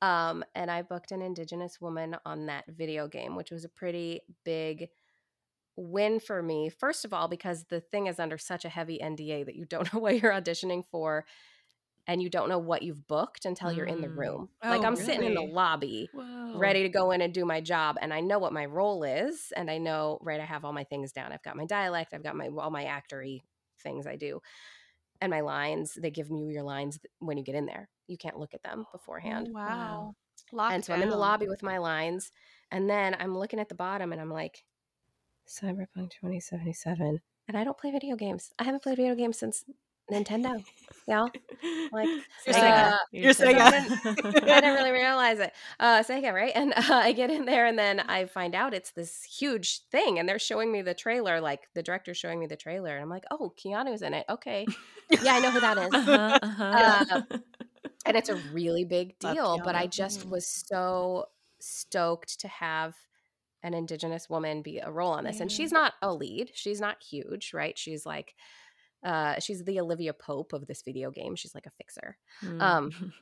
um, and i booked an indigenous woman on that video game which was a pretty big win for me first of all because the thing is under such a heavy nda that you don't know what you're auditioning for and you don't know what you've booked until mm. you're in the mm. room. Oh, like I'm really? sitting in the lobby, Whoa. ready to go in and do my job, and I know what my role is, and I know right. I have all my things down. I've got my dialect. I've got my all my actory things I do and my lines they give you your lines when you get in there. You can't look at them oh, beforehand. oh, wow. And so i'm in the lobby with my lines and then i'm looking at the bottom and i'm like cyberpunk 2077 and i don't play video games. I haven't played video games since Nintendo. Yeah. Like you're Sega. Uh, you're Sega. I, didn't, I didn't really realize it. Uh, Sega, right? And uh, I get in there and then I find out it's this huge thing and they're showing me the trailer, like the director's showing me the trailer. And I'm like, oh, Keanu's in it. Okay. Yeah, I know who that is. Uh-huh, uh-huh. Uh, and it's a really big deal. But I just was so stoked to have an indigenous woman be a role on this. Yeah. And she's not a lead. She's not huge, right? She's like uh, she's the Olivia Pope of this video game. She's like a fixer. Mm. Um,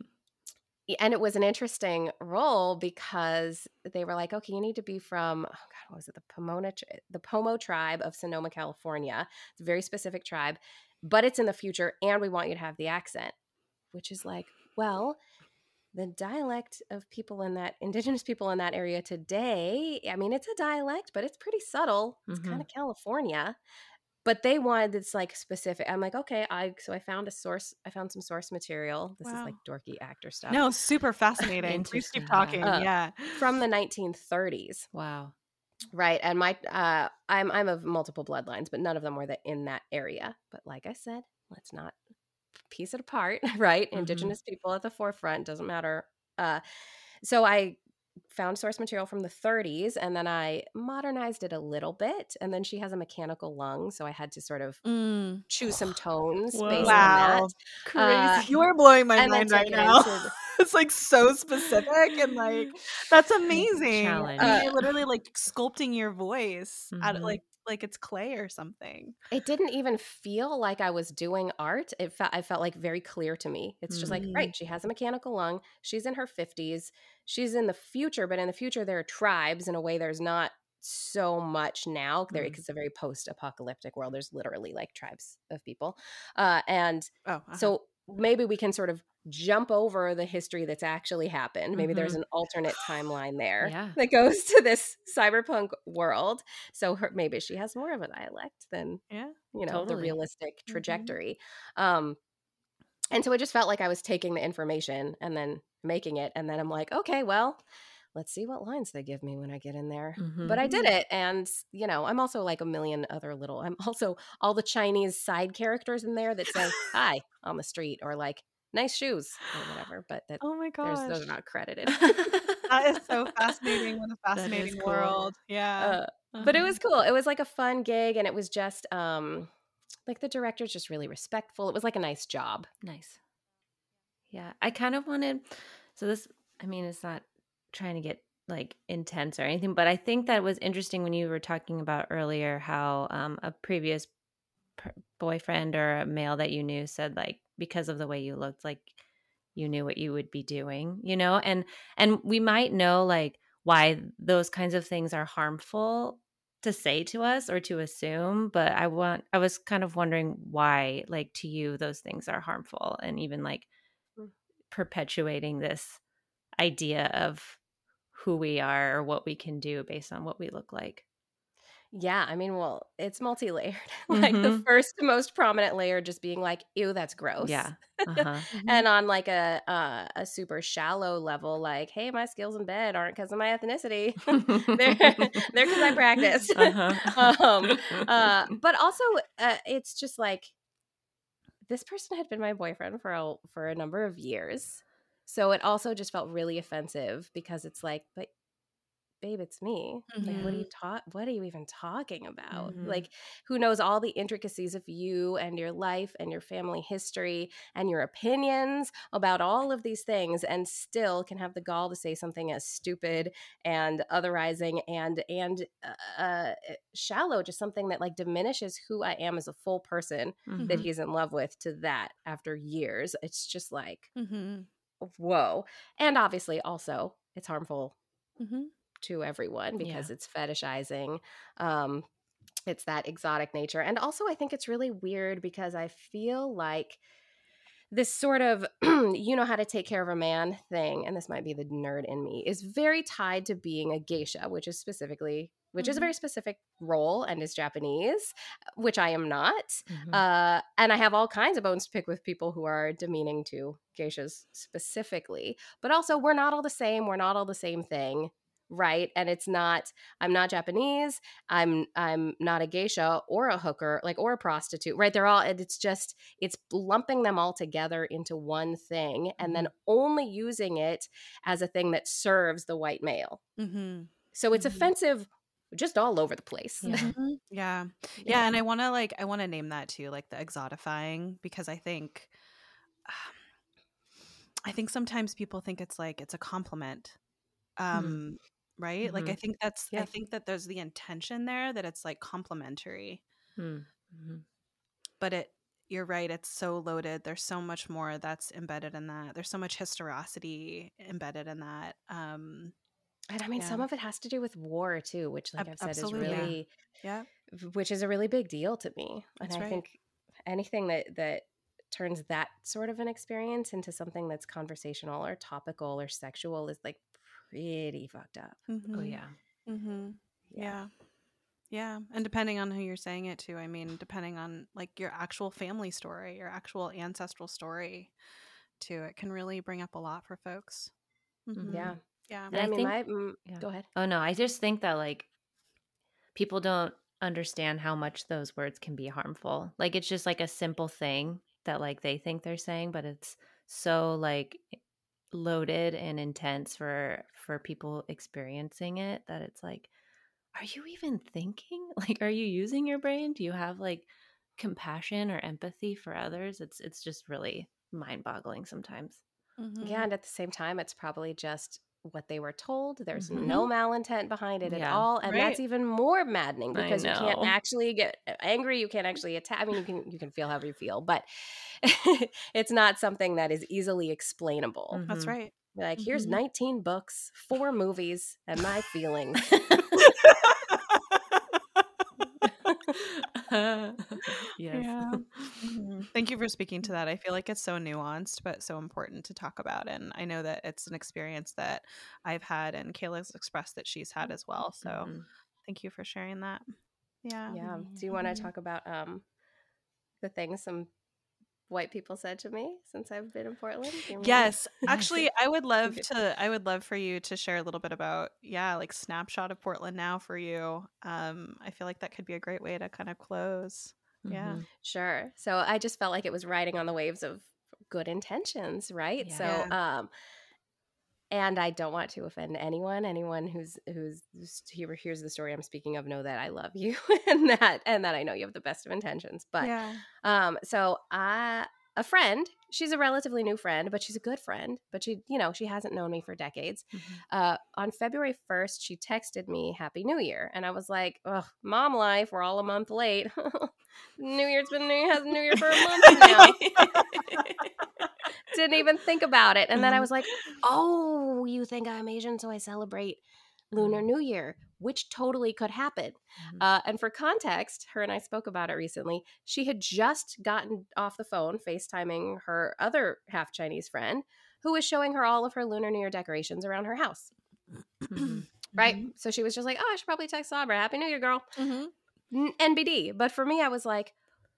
and it was an interesting role because they were like, okay, you need to be from oh god, what was it? The Pomona, the Pomo tribe of Sonoma, California. It's a very specific tribe, but it's in the future, and we want you to have the accent, which is like, well, the dialect of people in that indigenous people in that area today. I mean, it's a dialect, but it's pretty subtle. It's mm-hmm. kind of California but they wanted this like specific i'm like okay i so i found a source i found some source material this wow. is like dorky actor stuff no super fascinating please keep talking uh, yeah from the 1930s wow right and my uh i'm i'm of multiple bloodlines but none of them were that in that area but like i said let's not piece it apart, right? Mm-hmm. Indigenous people at the forefront, doesn't matter. Uh, so I found source material from the 30s and then I modernized it a little bit. And then she has a mechanical lung, so I had to sort of mm. choose some tones Whoa. based wow. on that. Crazy. Uh, you are blowing my mind right now. It's like so specific and like that's amazing. Challenge. I mean, uh, literally like sculpting your voice mm-hmm. out of like like it's clay or something. It didn't even feel like I was doing art. It felt I felt like very clear to me. It's just mm-hmm. like, right, she has a mechanical lung. She's in her 50s. She's in the future, but in the future there are tribes in a way there's not so much now there mm-hmm. it's a very post-apocalyptic world there's literally like tribes of people uh and oh, uh-huh. so maybe we can sort of jump over the history that's actually happened. Maybe mm-hmm. there's an alternate timeline there yeah. that goes to this cyberpunk world. So her, maybe she has more of a dialect than yeah, you know totally. the realistic mm-hmm. trajectory. Mm-hmm. Um, and so it just felt like I was taking the information and then making it, and then I'm like, okay, well. Let's see what lines they give me when I get in there. Mm-hmm. But I did it. And, you know, I'm also like a million other little, I'm also all the Chinese side characters in there that say hi on the street or like nice shoes or whatever. But that oh my god, those are not credited. that is so fascinating. What a fascinating cool. world. Yeah. Uh, uh-huh. But it was uh-huh. cool. It was like a fun gig, and it was just um like the director's just really respectful. It was like a nice job. Nice. Yeah, I kind of wanted. So this, I mean, it's not trying to get like intense or anything, but I think that was interesting when you were talking about earlier how um, a previous boyfriend or a male that you knew said like because of the way you looked like you knew what you would be doing you know and and we might know like why those kinds of things are harmful to say to us or to assume but i want i was kind of wondering why like to you those things are harmful and even like mm. perpetuating this idea of who we are or what we can do based on what we look like yeah, I mean, well, it's multi-layered. like mm-hmm. the first most prominent layer just being like, "Ew, that's gross." Yeah. Uh-huh. Mm-hmm. and on like a uh, a super shallow level, like, "Hey, my skills in bed aren't because of my ethnicity. they're they're because I practice." Uh-huh. um, uh, but also, uh, it's just like this person had been my boyfriend for a, for a number of years. So it also just felt really offensive because it's like, but babe it's me mm-hmm. like what are you mm-hmm. taught what are you even talking about mm-hmm. like who knows all the intricacies of you and your life and your family history and your opinions about all of these things and still can have the gall to say something as stupid and otherizing and and uh, uh shallow just something that like diminishes who i am as a full person mm-hmm. that he's in love with to that after years it's just like mm-hmm. whoa and obviously also it's harmful mm-hmm to everyone because yeah. it's fetishizing um it's that exotic nature and also i think it's really weird because i feel like this sort of you know how to take care of a man thing and this might be the nerd in me is very tied to being a geisha which is specifically which mm-hmm. is a mm-hmm. very specific role and is japanese which i am not mm-hmm. uh, and i have all kinds of bones to pick with people who are demeaning to geishas specifically but also we're not all the same we're not all the same thing right and it's not i'm not japanese i'm i'm not a geisha or a hooker like or a prostitute right they're all it's just it's lumping them all together into one thing and then mm-hmm. only using it as a thing that serves the white male mm-hmm. so it's mm-hmm. offensive just all over the place yeah yeah. yeah. and i want to like i want to name that too like the exotifying because i think um, i think sometimes people think it's like it's a compliment hmm. um right mm-hmm. like i mm-hmm. think that's yeah. i think that there's the intention there that it's like complimentary hmm. mm-hmm. but it you're right it's so loaded there's so much more that's embedded in that there's so much historicity embedded in that um and i mean yeah. some of it has to do with war too which like i've said Absolutely. is really yeah. yeah which is a really big deal to me and i right. think anything that that turns that sort of an experience into something that's conversational or topical or sexual is like pretty fucked up. Oh, mm-hmm. Oh yeah. Mm-hmm. yeah. yeah. Yeah, and depending on who you're saying it to, I mean, depending on like your actual family story, your actual ancestral story, too, it can really bring up a lot for folks. Mm-hmm. Yeah, yeah. I, I, mean, think, my, mm, yeah. go ahead. Oh no, I just think that like people don't understand how much those words can be harmful. Like it's just like a simple thing that like they think they're saying, but it's so like loaded and intense for for people experiencing it that it's like are you even thinking? Like are you using your brain? Do you have like compassion or empathy for others? It's it's just really mind-boggling sometimes. Mm-hmm. Yeah, and at the same time it's probably just what they were told. There's mm-hmm. no malintent behind it yeah, at all, and right. that's even more maddening because you can't actually get angry. You can't actually attack. I mean, you can you can feel however you feel, but it's not something that is easily explainable. Mm-hmm. That's right. Like, here's mm-hmm. 19 books, four movies, and my feelings. yes. Yeah. Mm-hmm. Thank you for speaking to that. I feel like it's so nuanced, but so important to talk about. And I know that it's an experience that I've had, and Kayla's expressed that she's had as well. So mm-hmm. thank you for sharing that. Yeah. Yeah. Do you want to mm-hmm. talk about um, the things some white people said to me since I've been in Portland? Yes. Actually, I would love to I would love for you to share a little bit about yeah, like snapshot of Portland now for you. Um I feel like that could be a great way to kind of close. Mm-hmm. Yeah. Sure. So I just felt like it was riding on the waves of good intentions, right? Yeah. So um and I don't want to offend anyone. Anyone who's who's hears the story I'm speaking of know that I love you and that and that I know you have the best of intentions. But yeah. um, so I a friend. She's a relatively new friend, but she's a good friend. But she, you know, she hasn't known me for decades. Mm-hmm. Uh, on February 1st, she texted me Happy New Year. And I was like, oh, mom life, we're all a month late. New Year's been New, has New Year for a month now. Didn't even think about it. And then I mm-hmm. was like, oh, you think I'm Asian, so I celebrate Lunar mm-hmm. New Year, which totally could happen. Mm-hmm. Uh, and for context, her and I spoke about it recently. She had just gotten off the phone FaceTiming her other half Chinese friend who was showing her all of her Lunar New Year decorations around her house. Right? Mm-hmm. So she was just like, oh, I should probably text Sabra. Happy New Year, girl. Mm-hmm. NBD. But for me, I was like,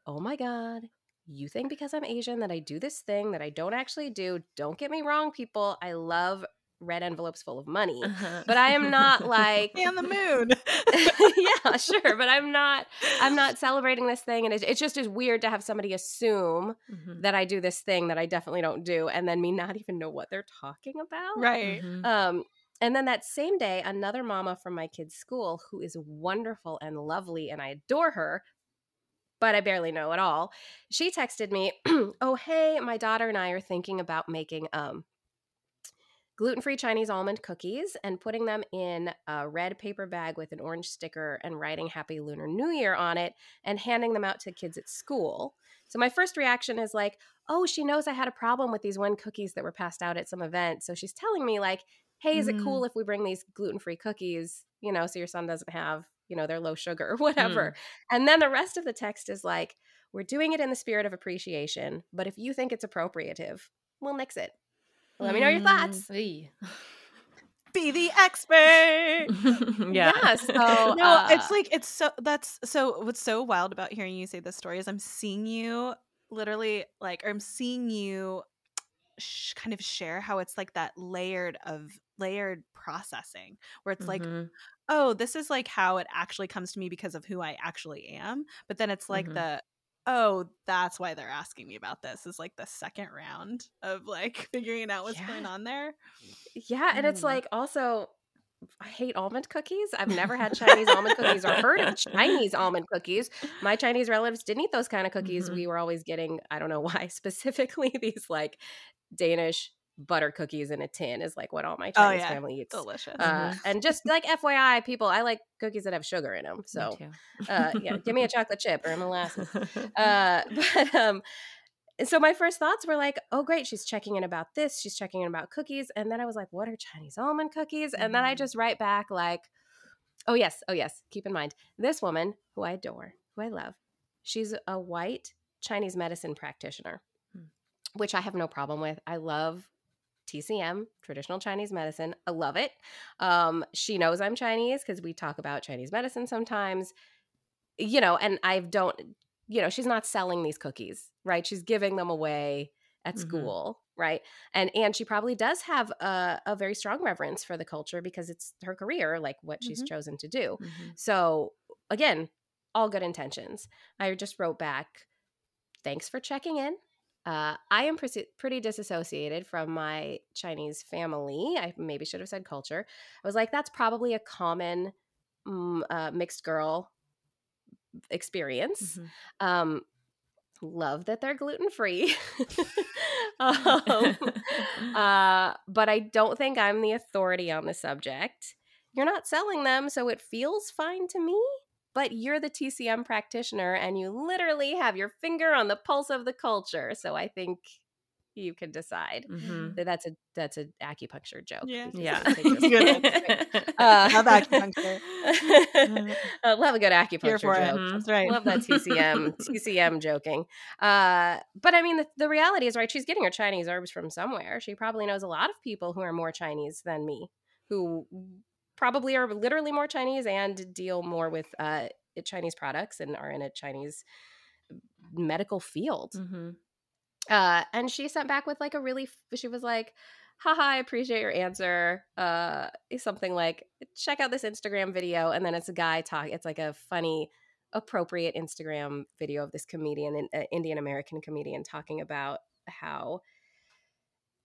oh my God, you think because I'm Asian that I do this thing that I don't actually do. Don't get me wrong, people. I love red envelopes full of money. Uh-huh. But I am not like on the moon. yeah, sure. But I'm not I'm not celebrating this thing. And it, it's just as weird to have somebody assume mm-hmm. that I do this thing that I definitely don't do and then me not even know what they're talking about. Right. Mm-hmm. Um and then that same day, another mama from my kid's school who is wonderful and lovely, and I adore her, but I barely know at all. She texted me, "Oh, hey, my daughter and I are thinking about making um gluten free Chinese almond cookies and putting them in a red paper bag with an orange sticker and writing Happy Lunar New Year on it and handing them out to kids at school. So my first reaction is like, oh, she knows I had a problem with these one cookies that were passed out at some event. So she's telling me, like, hey, is mm. it cool if we bring these gluten free cookies, you know, so your son doesn't have, you know, their low sugar or whatever. Mm. And then the rest of the text is like, we're doing it in the spirit of appreciation, but if you think it's appropriative, we'll mix it. Let me know your thoughts. Mm, Be the expert. yeah. yeah. So no, uh, it's like it's so that's so what's so wild about hearing you say this story is I'm seeing you literally like or I'm seeing you sh- kind of share how it's like that layered of layered processing where it's mm-hmm. like oh this is like how it actually comes to me because of who I actually am but then it's like mm-hmm. the oh, that's why they're asking me about this is like the second round of like figuring out what's yeah. going on there. Yeah. And it's mm. like also, I hate almond cookies. I've never had Chinese almond cookies or heard of Chinese almond cookies. My Chinese relatives didn't eat those kind of cookies. Mm-hmm. We were always getting, I don't know why specifically, these like Danish butter cookies in a tin is like what all my oh, Chinese oh, yeah. family eats. Delicious. Uh, mm-hmm. And just like FYI, people, I like cookies that have sugar in them. So, uh, yeah, give me a chocolate chip or a molasses. Uh, but um, so my first thoughts were like, oh, great, she's checking in about this. She's checking in about cookies. And then I was like, what are Chinese almond cookies? And then I mm-hmm. just write back like, oh, yes, oh, yes. Keep in mind, this woman who I adore, who I love, she's a white Chinese medicine practitioner hmm. which I have no problem with. I love TCM, traditional Chinese medicine. I love it. Um, she knows I'm Chinese because we talk about Chinese medicine sometimes, you know, and I don't, you know, she's not selling these cookies, right? She's giving them away at mm-hmm. school, right? And and she probably does have a, a, very strong reverence for the culture because it's her career, like what mm-hmm. she's chosen to do. Mm-hmm. So again, all good intentions. I just wrote back, thanks for checking in uh, I am pre- pretty disassociated from my Chinese family. I maybe should have said culture. I was like, that's probably a common mm, uh, mixed girl experience. Mm-hmm. Um, love that they're gluten free. um, uh, but I don't think I'm the authority on the subject. You're not selling them, so it feels fine to me but you're the TCM practitioner and you literally have your finger on the pulse of the culture. So I think you can decide mm-hmm. that that's a that's an acupuncture joke. Yeah, yeah. uh, love acupuncture. uh, love a good acupuncture joke. It. That's right. Love that TCM TCM joking. Uh, but I mean, the, the reality is, right? She's getting her Chinese herbs from somewhere. She probably knows a lot of people who are more Chinese than me, who probably are literally more Chinese and deal more with uh, Chinese products and are in a Chinese medical field. Mm-hmm. Uh, and she sent back with like a really, she was like, haha, I appreciate your answer. Uh, something like, check out this Instagram video. And then it's a guy talk. It's like a funny, appropriate Instagram video of this comedian, an Indian American comedian, talking about how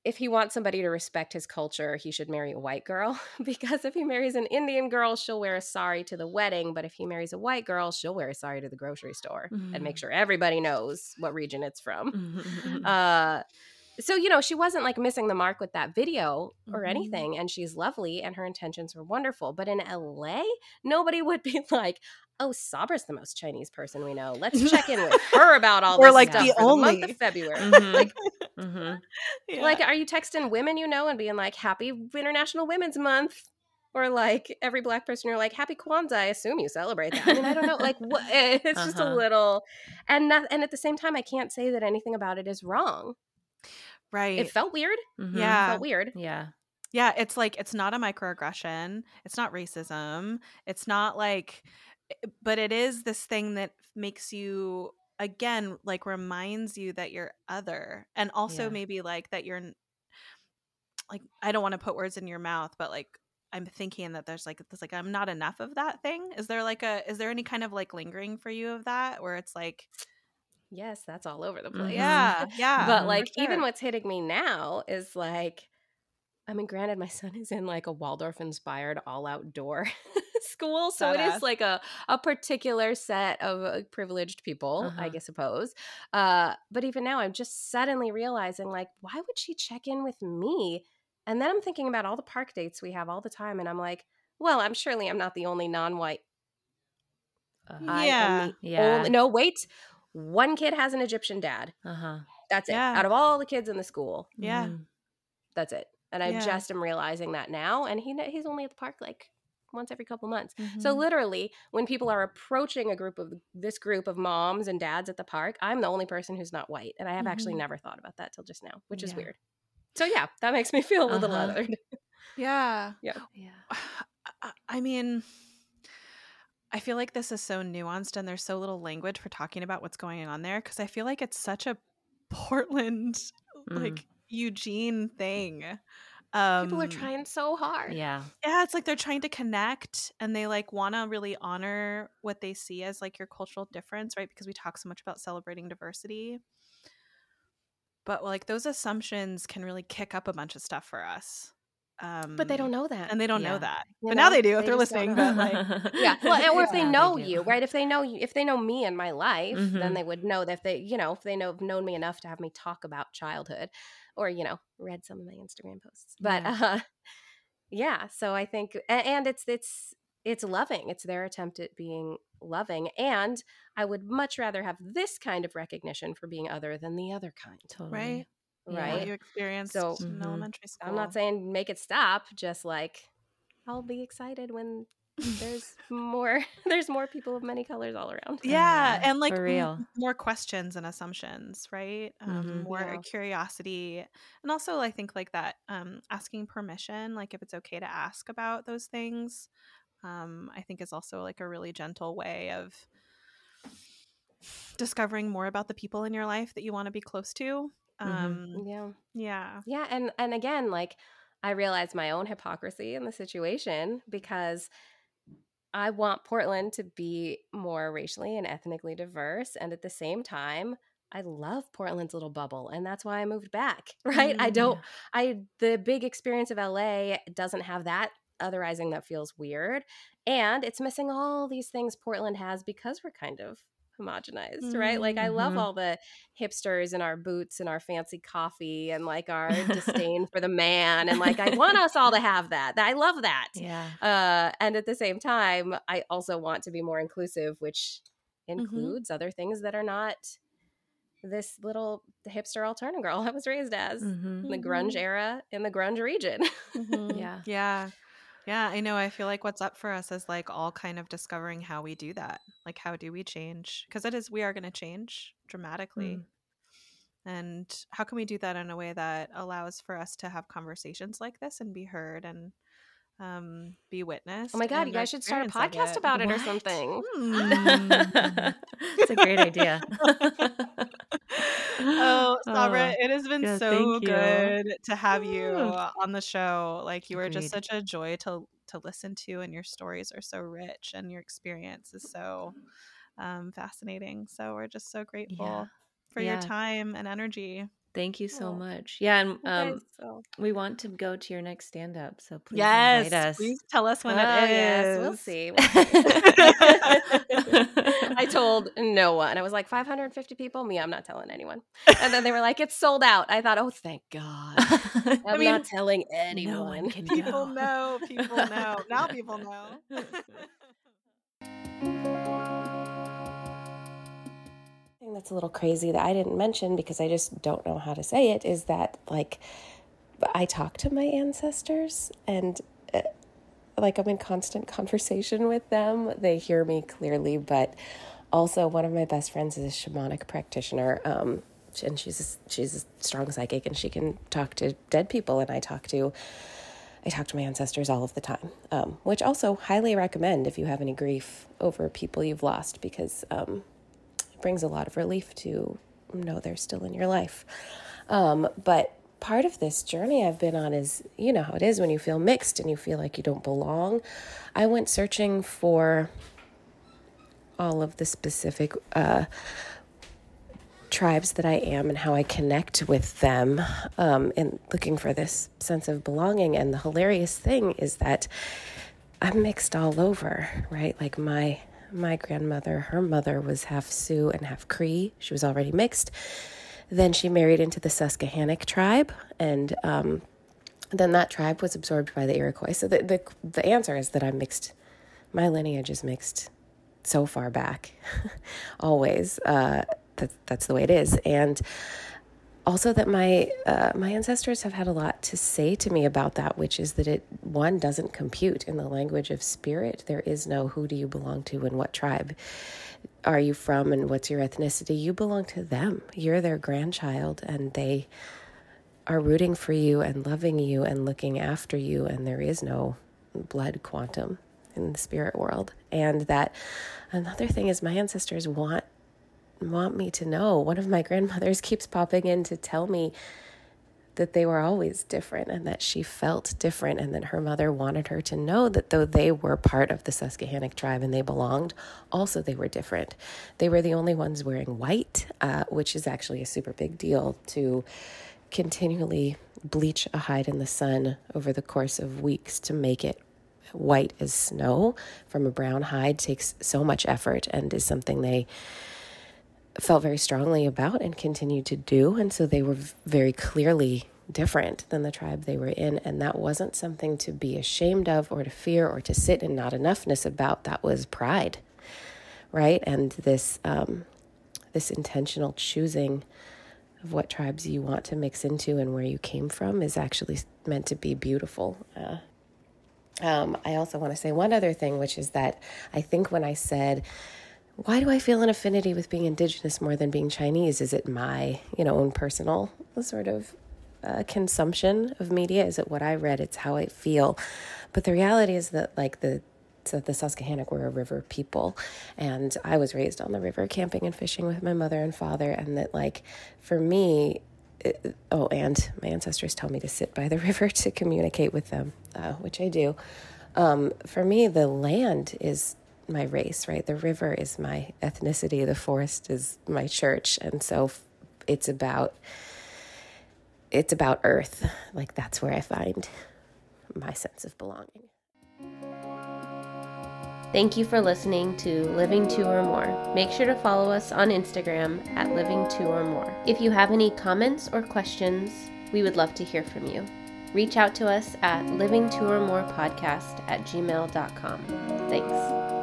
if he wants somebody to respect his culture, he should marry a white girl because if he marries an Indian girl, she'll wear a sari to the wedding, but if he marries a white girl, she'll wear a sari to the grocery store mm-hmm. and make mm. sure everybody knows what region it's from. Mm-hmm. Uh, so you know she wasn't like missing the mark with that video or mm-hmm. anything and she's lovely and her intentions were wonderful but in la nobody would be like oh sabra's the most chinese person we know let's check in with her about all or this like stuff the only the of february mm-hmm. like, mm-hmm. yeah. like are you texting women you know and being like happy international women's month or like every black person you're like happy kwanzaa i assume you celebrate that i mean i don't know like what it's uh-huh. just a uh-huh. little and not, and at the same time i can't say that anything about it is wrong Right. It felt weird. Mm-hmm. Yeah. It felt weird. Yeah. Yeah. It's like, it's not a microaggression. It's not racism. It's not like, eh, but it is this thing that makes you, again, like reminds you that you're other. And also yeah. maybe like that you're, like, I don't want to put words in your mouth, but like, I'm thinking that there's like there's like I'm not enough of that thing. Is there like a is there any kind of like lingering for you of that where it's like yes, that's all over the place. Mm-hmm. Yeah, yeah. But like, sure. even what's hitting me now is like, I mean, granted, my son is in like a Waldorf inspired all outdoor school. So Badass. it is like a, a particular set of uh, privileged people, uh-huh. I suppose. Uh, but even now, I'm just suddenly realizing like, why would she check in with me? And then I'm thinking about all the park dates we have all the time. And I'm like, well, I'm surely I'm not the only non white. Uh, yeah. yeah. Only, no, wait one kid has an Egyptian dad. Uh-huh. That's it. Yeah. Out of all the kids in the school. Yeah. Mm. That's it. And I yeah. just am realizing that now. And he he's only at the park like once every couple months. Mm-hmm. So literally, when people are approaching a group of this group of moms and dads at the park, I'm the only person who's not white, and I have mm-hmm. actually never thought about that till just now, which yeah. is weird. So yeah, that makes me feel a little uh-huh. othered. yeah. Yeah. Yeah. I mean, I feel like this is so nuanced and there's so little language for talking about what's going on there because I feel like it's such a Portland, mm. like Eugene thing. Um, People are trying so hard. Yeah. Yeah, it's like they're trying to connect and they like want to really honor what they see as like your cultural difference, right? Because we talk so much about celebrating diversity. But like those assumptions can really kick up a bunch of stuff for us. Um, but they don't know that, and they don't yeah. know that. You but know? now they do if they are listening. But like, yeah, well, or if they know they you, right? If they know you, if they know me and my life, mm-hmm. then they would know that if they, you know, if they know have known me enough to have me talk about childhood, or you know, read some of my Instagram posts. But yeah, uh, yeah so I think, and it's it's it's loving. It's their attempt at being loving, and I would much rather have this kind of recognition for being other than the other kind. Totally. Right right? What you experienced so, in mm-hmm. elementary school. I'm not saying make it stop, just like I'll be excited when there's more there's more people of many colors all around. Yeah, and like real. M- more questions and assumptions, right? Um, mm-hmm. More yeah. curiosity, and also I think like that um, asking permission, like if it's okay to ask about those things. Um, I think is also like a really gentle way of discovering more about the people in your life that you want to be close to Mm-hmm. Um, yeah. Yeah. Yeah. And, and again, like I realized my own hypocrisy in the situation because I want Portland to be more racially and ethnically diverse. And at the same time, I love Portland's little bubble and that's why I moved back, right? Mm. I don't I the big experience of LA doesn't have that otherizing that feels weird and it's missing all these things Portland has because we're kind of homogenized, mm-hmm. right? Like I love mm-hmm. all the hipsters in our boots and our fancy coffee and like our disdain for the man and like I want us all to have that. I love that. Yeah. Uh, and at the same time, I also want to be more inclusive, which mm-hmm. includes mm-hmm. other things that are not this little hipster alternative girl I was raised as mm-hmm. in the grunge mm-hmm. era in the grunge region. Mm-hmm. yeah. Yeah. Yeah, I know. I feel like what's up for us is like all kind of discovering how we do that. Like, how do we change? Because it is, we are going to change dramatically. Mm. And how can we do that in a way that allows for us to have conversations like this and be heard and um, be witnessed. Oh my god, you guys should start a podcast it. about it what? or something. Mm. It's a great idea. oh, Sabra, oh, it has been yeah, so good to have you on the show. Like you Agreed. are just such a joy to to listen to, and your stories are so rich, and your experience is so um, fascinating. So we're just so grateful yeah. for yeah. your time and energy. Thank you so oh. much. Yeah, and um, so. we want to go to your next stand up. So please yes, invite us. Please tell us when oh, it is. Yes, we'll see. We'll see. I told no one. I was like 550 people. Me, I'm not telling anyone. And then they were like, "It's sold out." I thought, "Oh, thank God." I'm I mean, not telling anyone. No people know. People know. Now people know that's a little crazy that I didn't mention because I just don't know how to say it is that like I talk to my ancestors and like I'm in constant conversation with them. They hear me clearly, but also one of my best friends is a shamanic practitioner. Um, and she's a, she's a strong psychic and she can talk to dead people and I talk to I talk to my ancestors all of the time, um, which also highly recommend if you have any grief over people you've lost because um, brings a lot of relief to know they're still in your life. Um, but part of this journey I've been on is, you know how it is when you feel mixed and you feel like you don't belong. I went searching for all of the specific uh, tribes that I am and how I connect with them, um, and looking for this sense of belonging. And the hilarious thing is that I'm mixed all over, right? Like my my grandmother, her mother was half Sioux and half Cree. She was already mixed. Then she married into the Susquehannock tribe, and um, then that tribe was absorbed by the Iroquois. So the, the, the answer is that I'm mixed. My lineage is mixed so far back, always. Uh, that, that's the way it is. And also that my uh, my ancestors have had a lot to say to me about that which is that it one doesn't compute in the language of spirit there is no who do you belong to and what tribe are you from and what's your ethnicity? You belong to them. You're their grandchild and they are rooting for you and loving you and looking after you and there is no blood quantum in the spirit world. And that another thing is my ancestors want want me to know. One of my grandmothers keeps popping in to tell me that they were always different and that she felt different, and that her mother wanted her to know that though they were part of the Susquehannock tribe and they belonged, also they were different. They were the only ones wearing white, uh, which is actually a super big deal to continually bleach a hide in the sun over the course of weeks to make it white as snow from a brown hide takes so much effort and is something they felt very strongly about and continued to do. And so they were very clearly different than the tribe they were in. And that wasn't something to be ashamed of or to fear or to sit in not enoughness about. That was pride, right? And this, um, this intentional choosing of what tribes you want to mix into and where you came from is actually meant to be beautiful. Uh, um, I also want to say one other thing, which is that I think when I said, why do I feel an affinity with being indigenous more than being Chinese? Is it my, you know, own personal sort of uh, consumption of media? Is it what I read? It's how I feel. But the reality is that, like, the so the Susquehannock were a river people, and I was raised on the river, camping and fishing with my mother and father, and that, like, for me, it, oh, and my ancestors tell me to sit by the river to communicate with them, uh, which I do. Um, for me, the land is my race, right? The river is my ethnicity, the forest is my church. And so it's about it's about earth. Like that's where I find my sense of belonging. Thank you for listening to Living Two or More. Make sure to follow us on Instagram at Living Two or More. If you have any comments or questions, we would love to hear from you. Reach out to us at living two or more podcast at gmail.com. Thanks.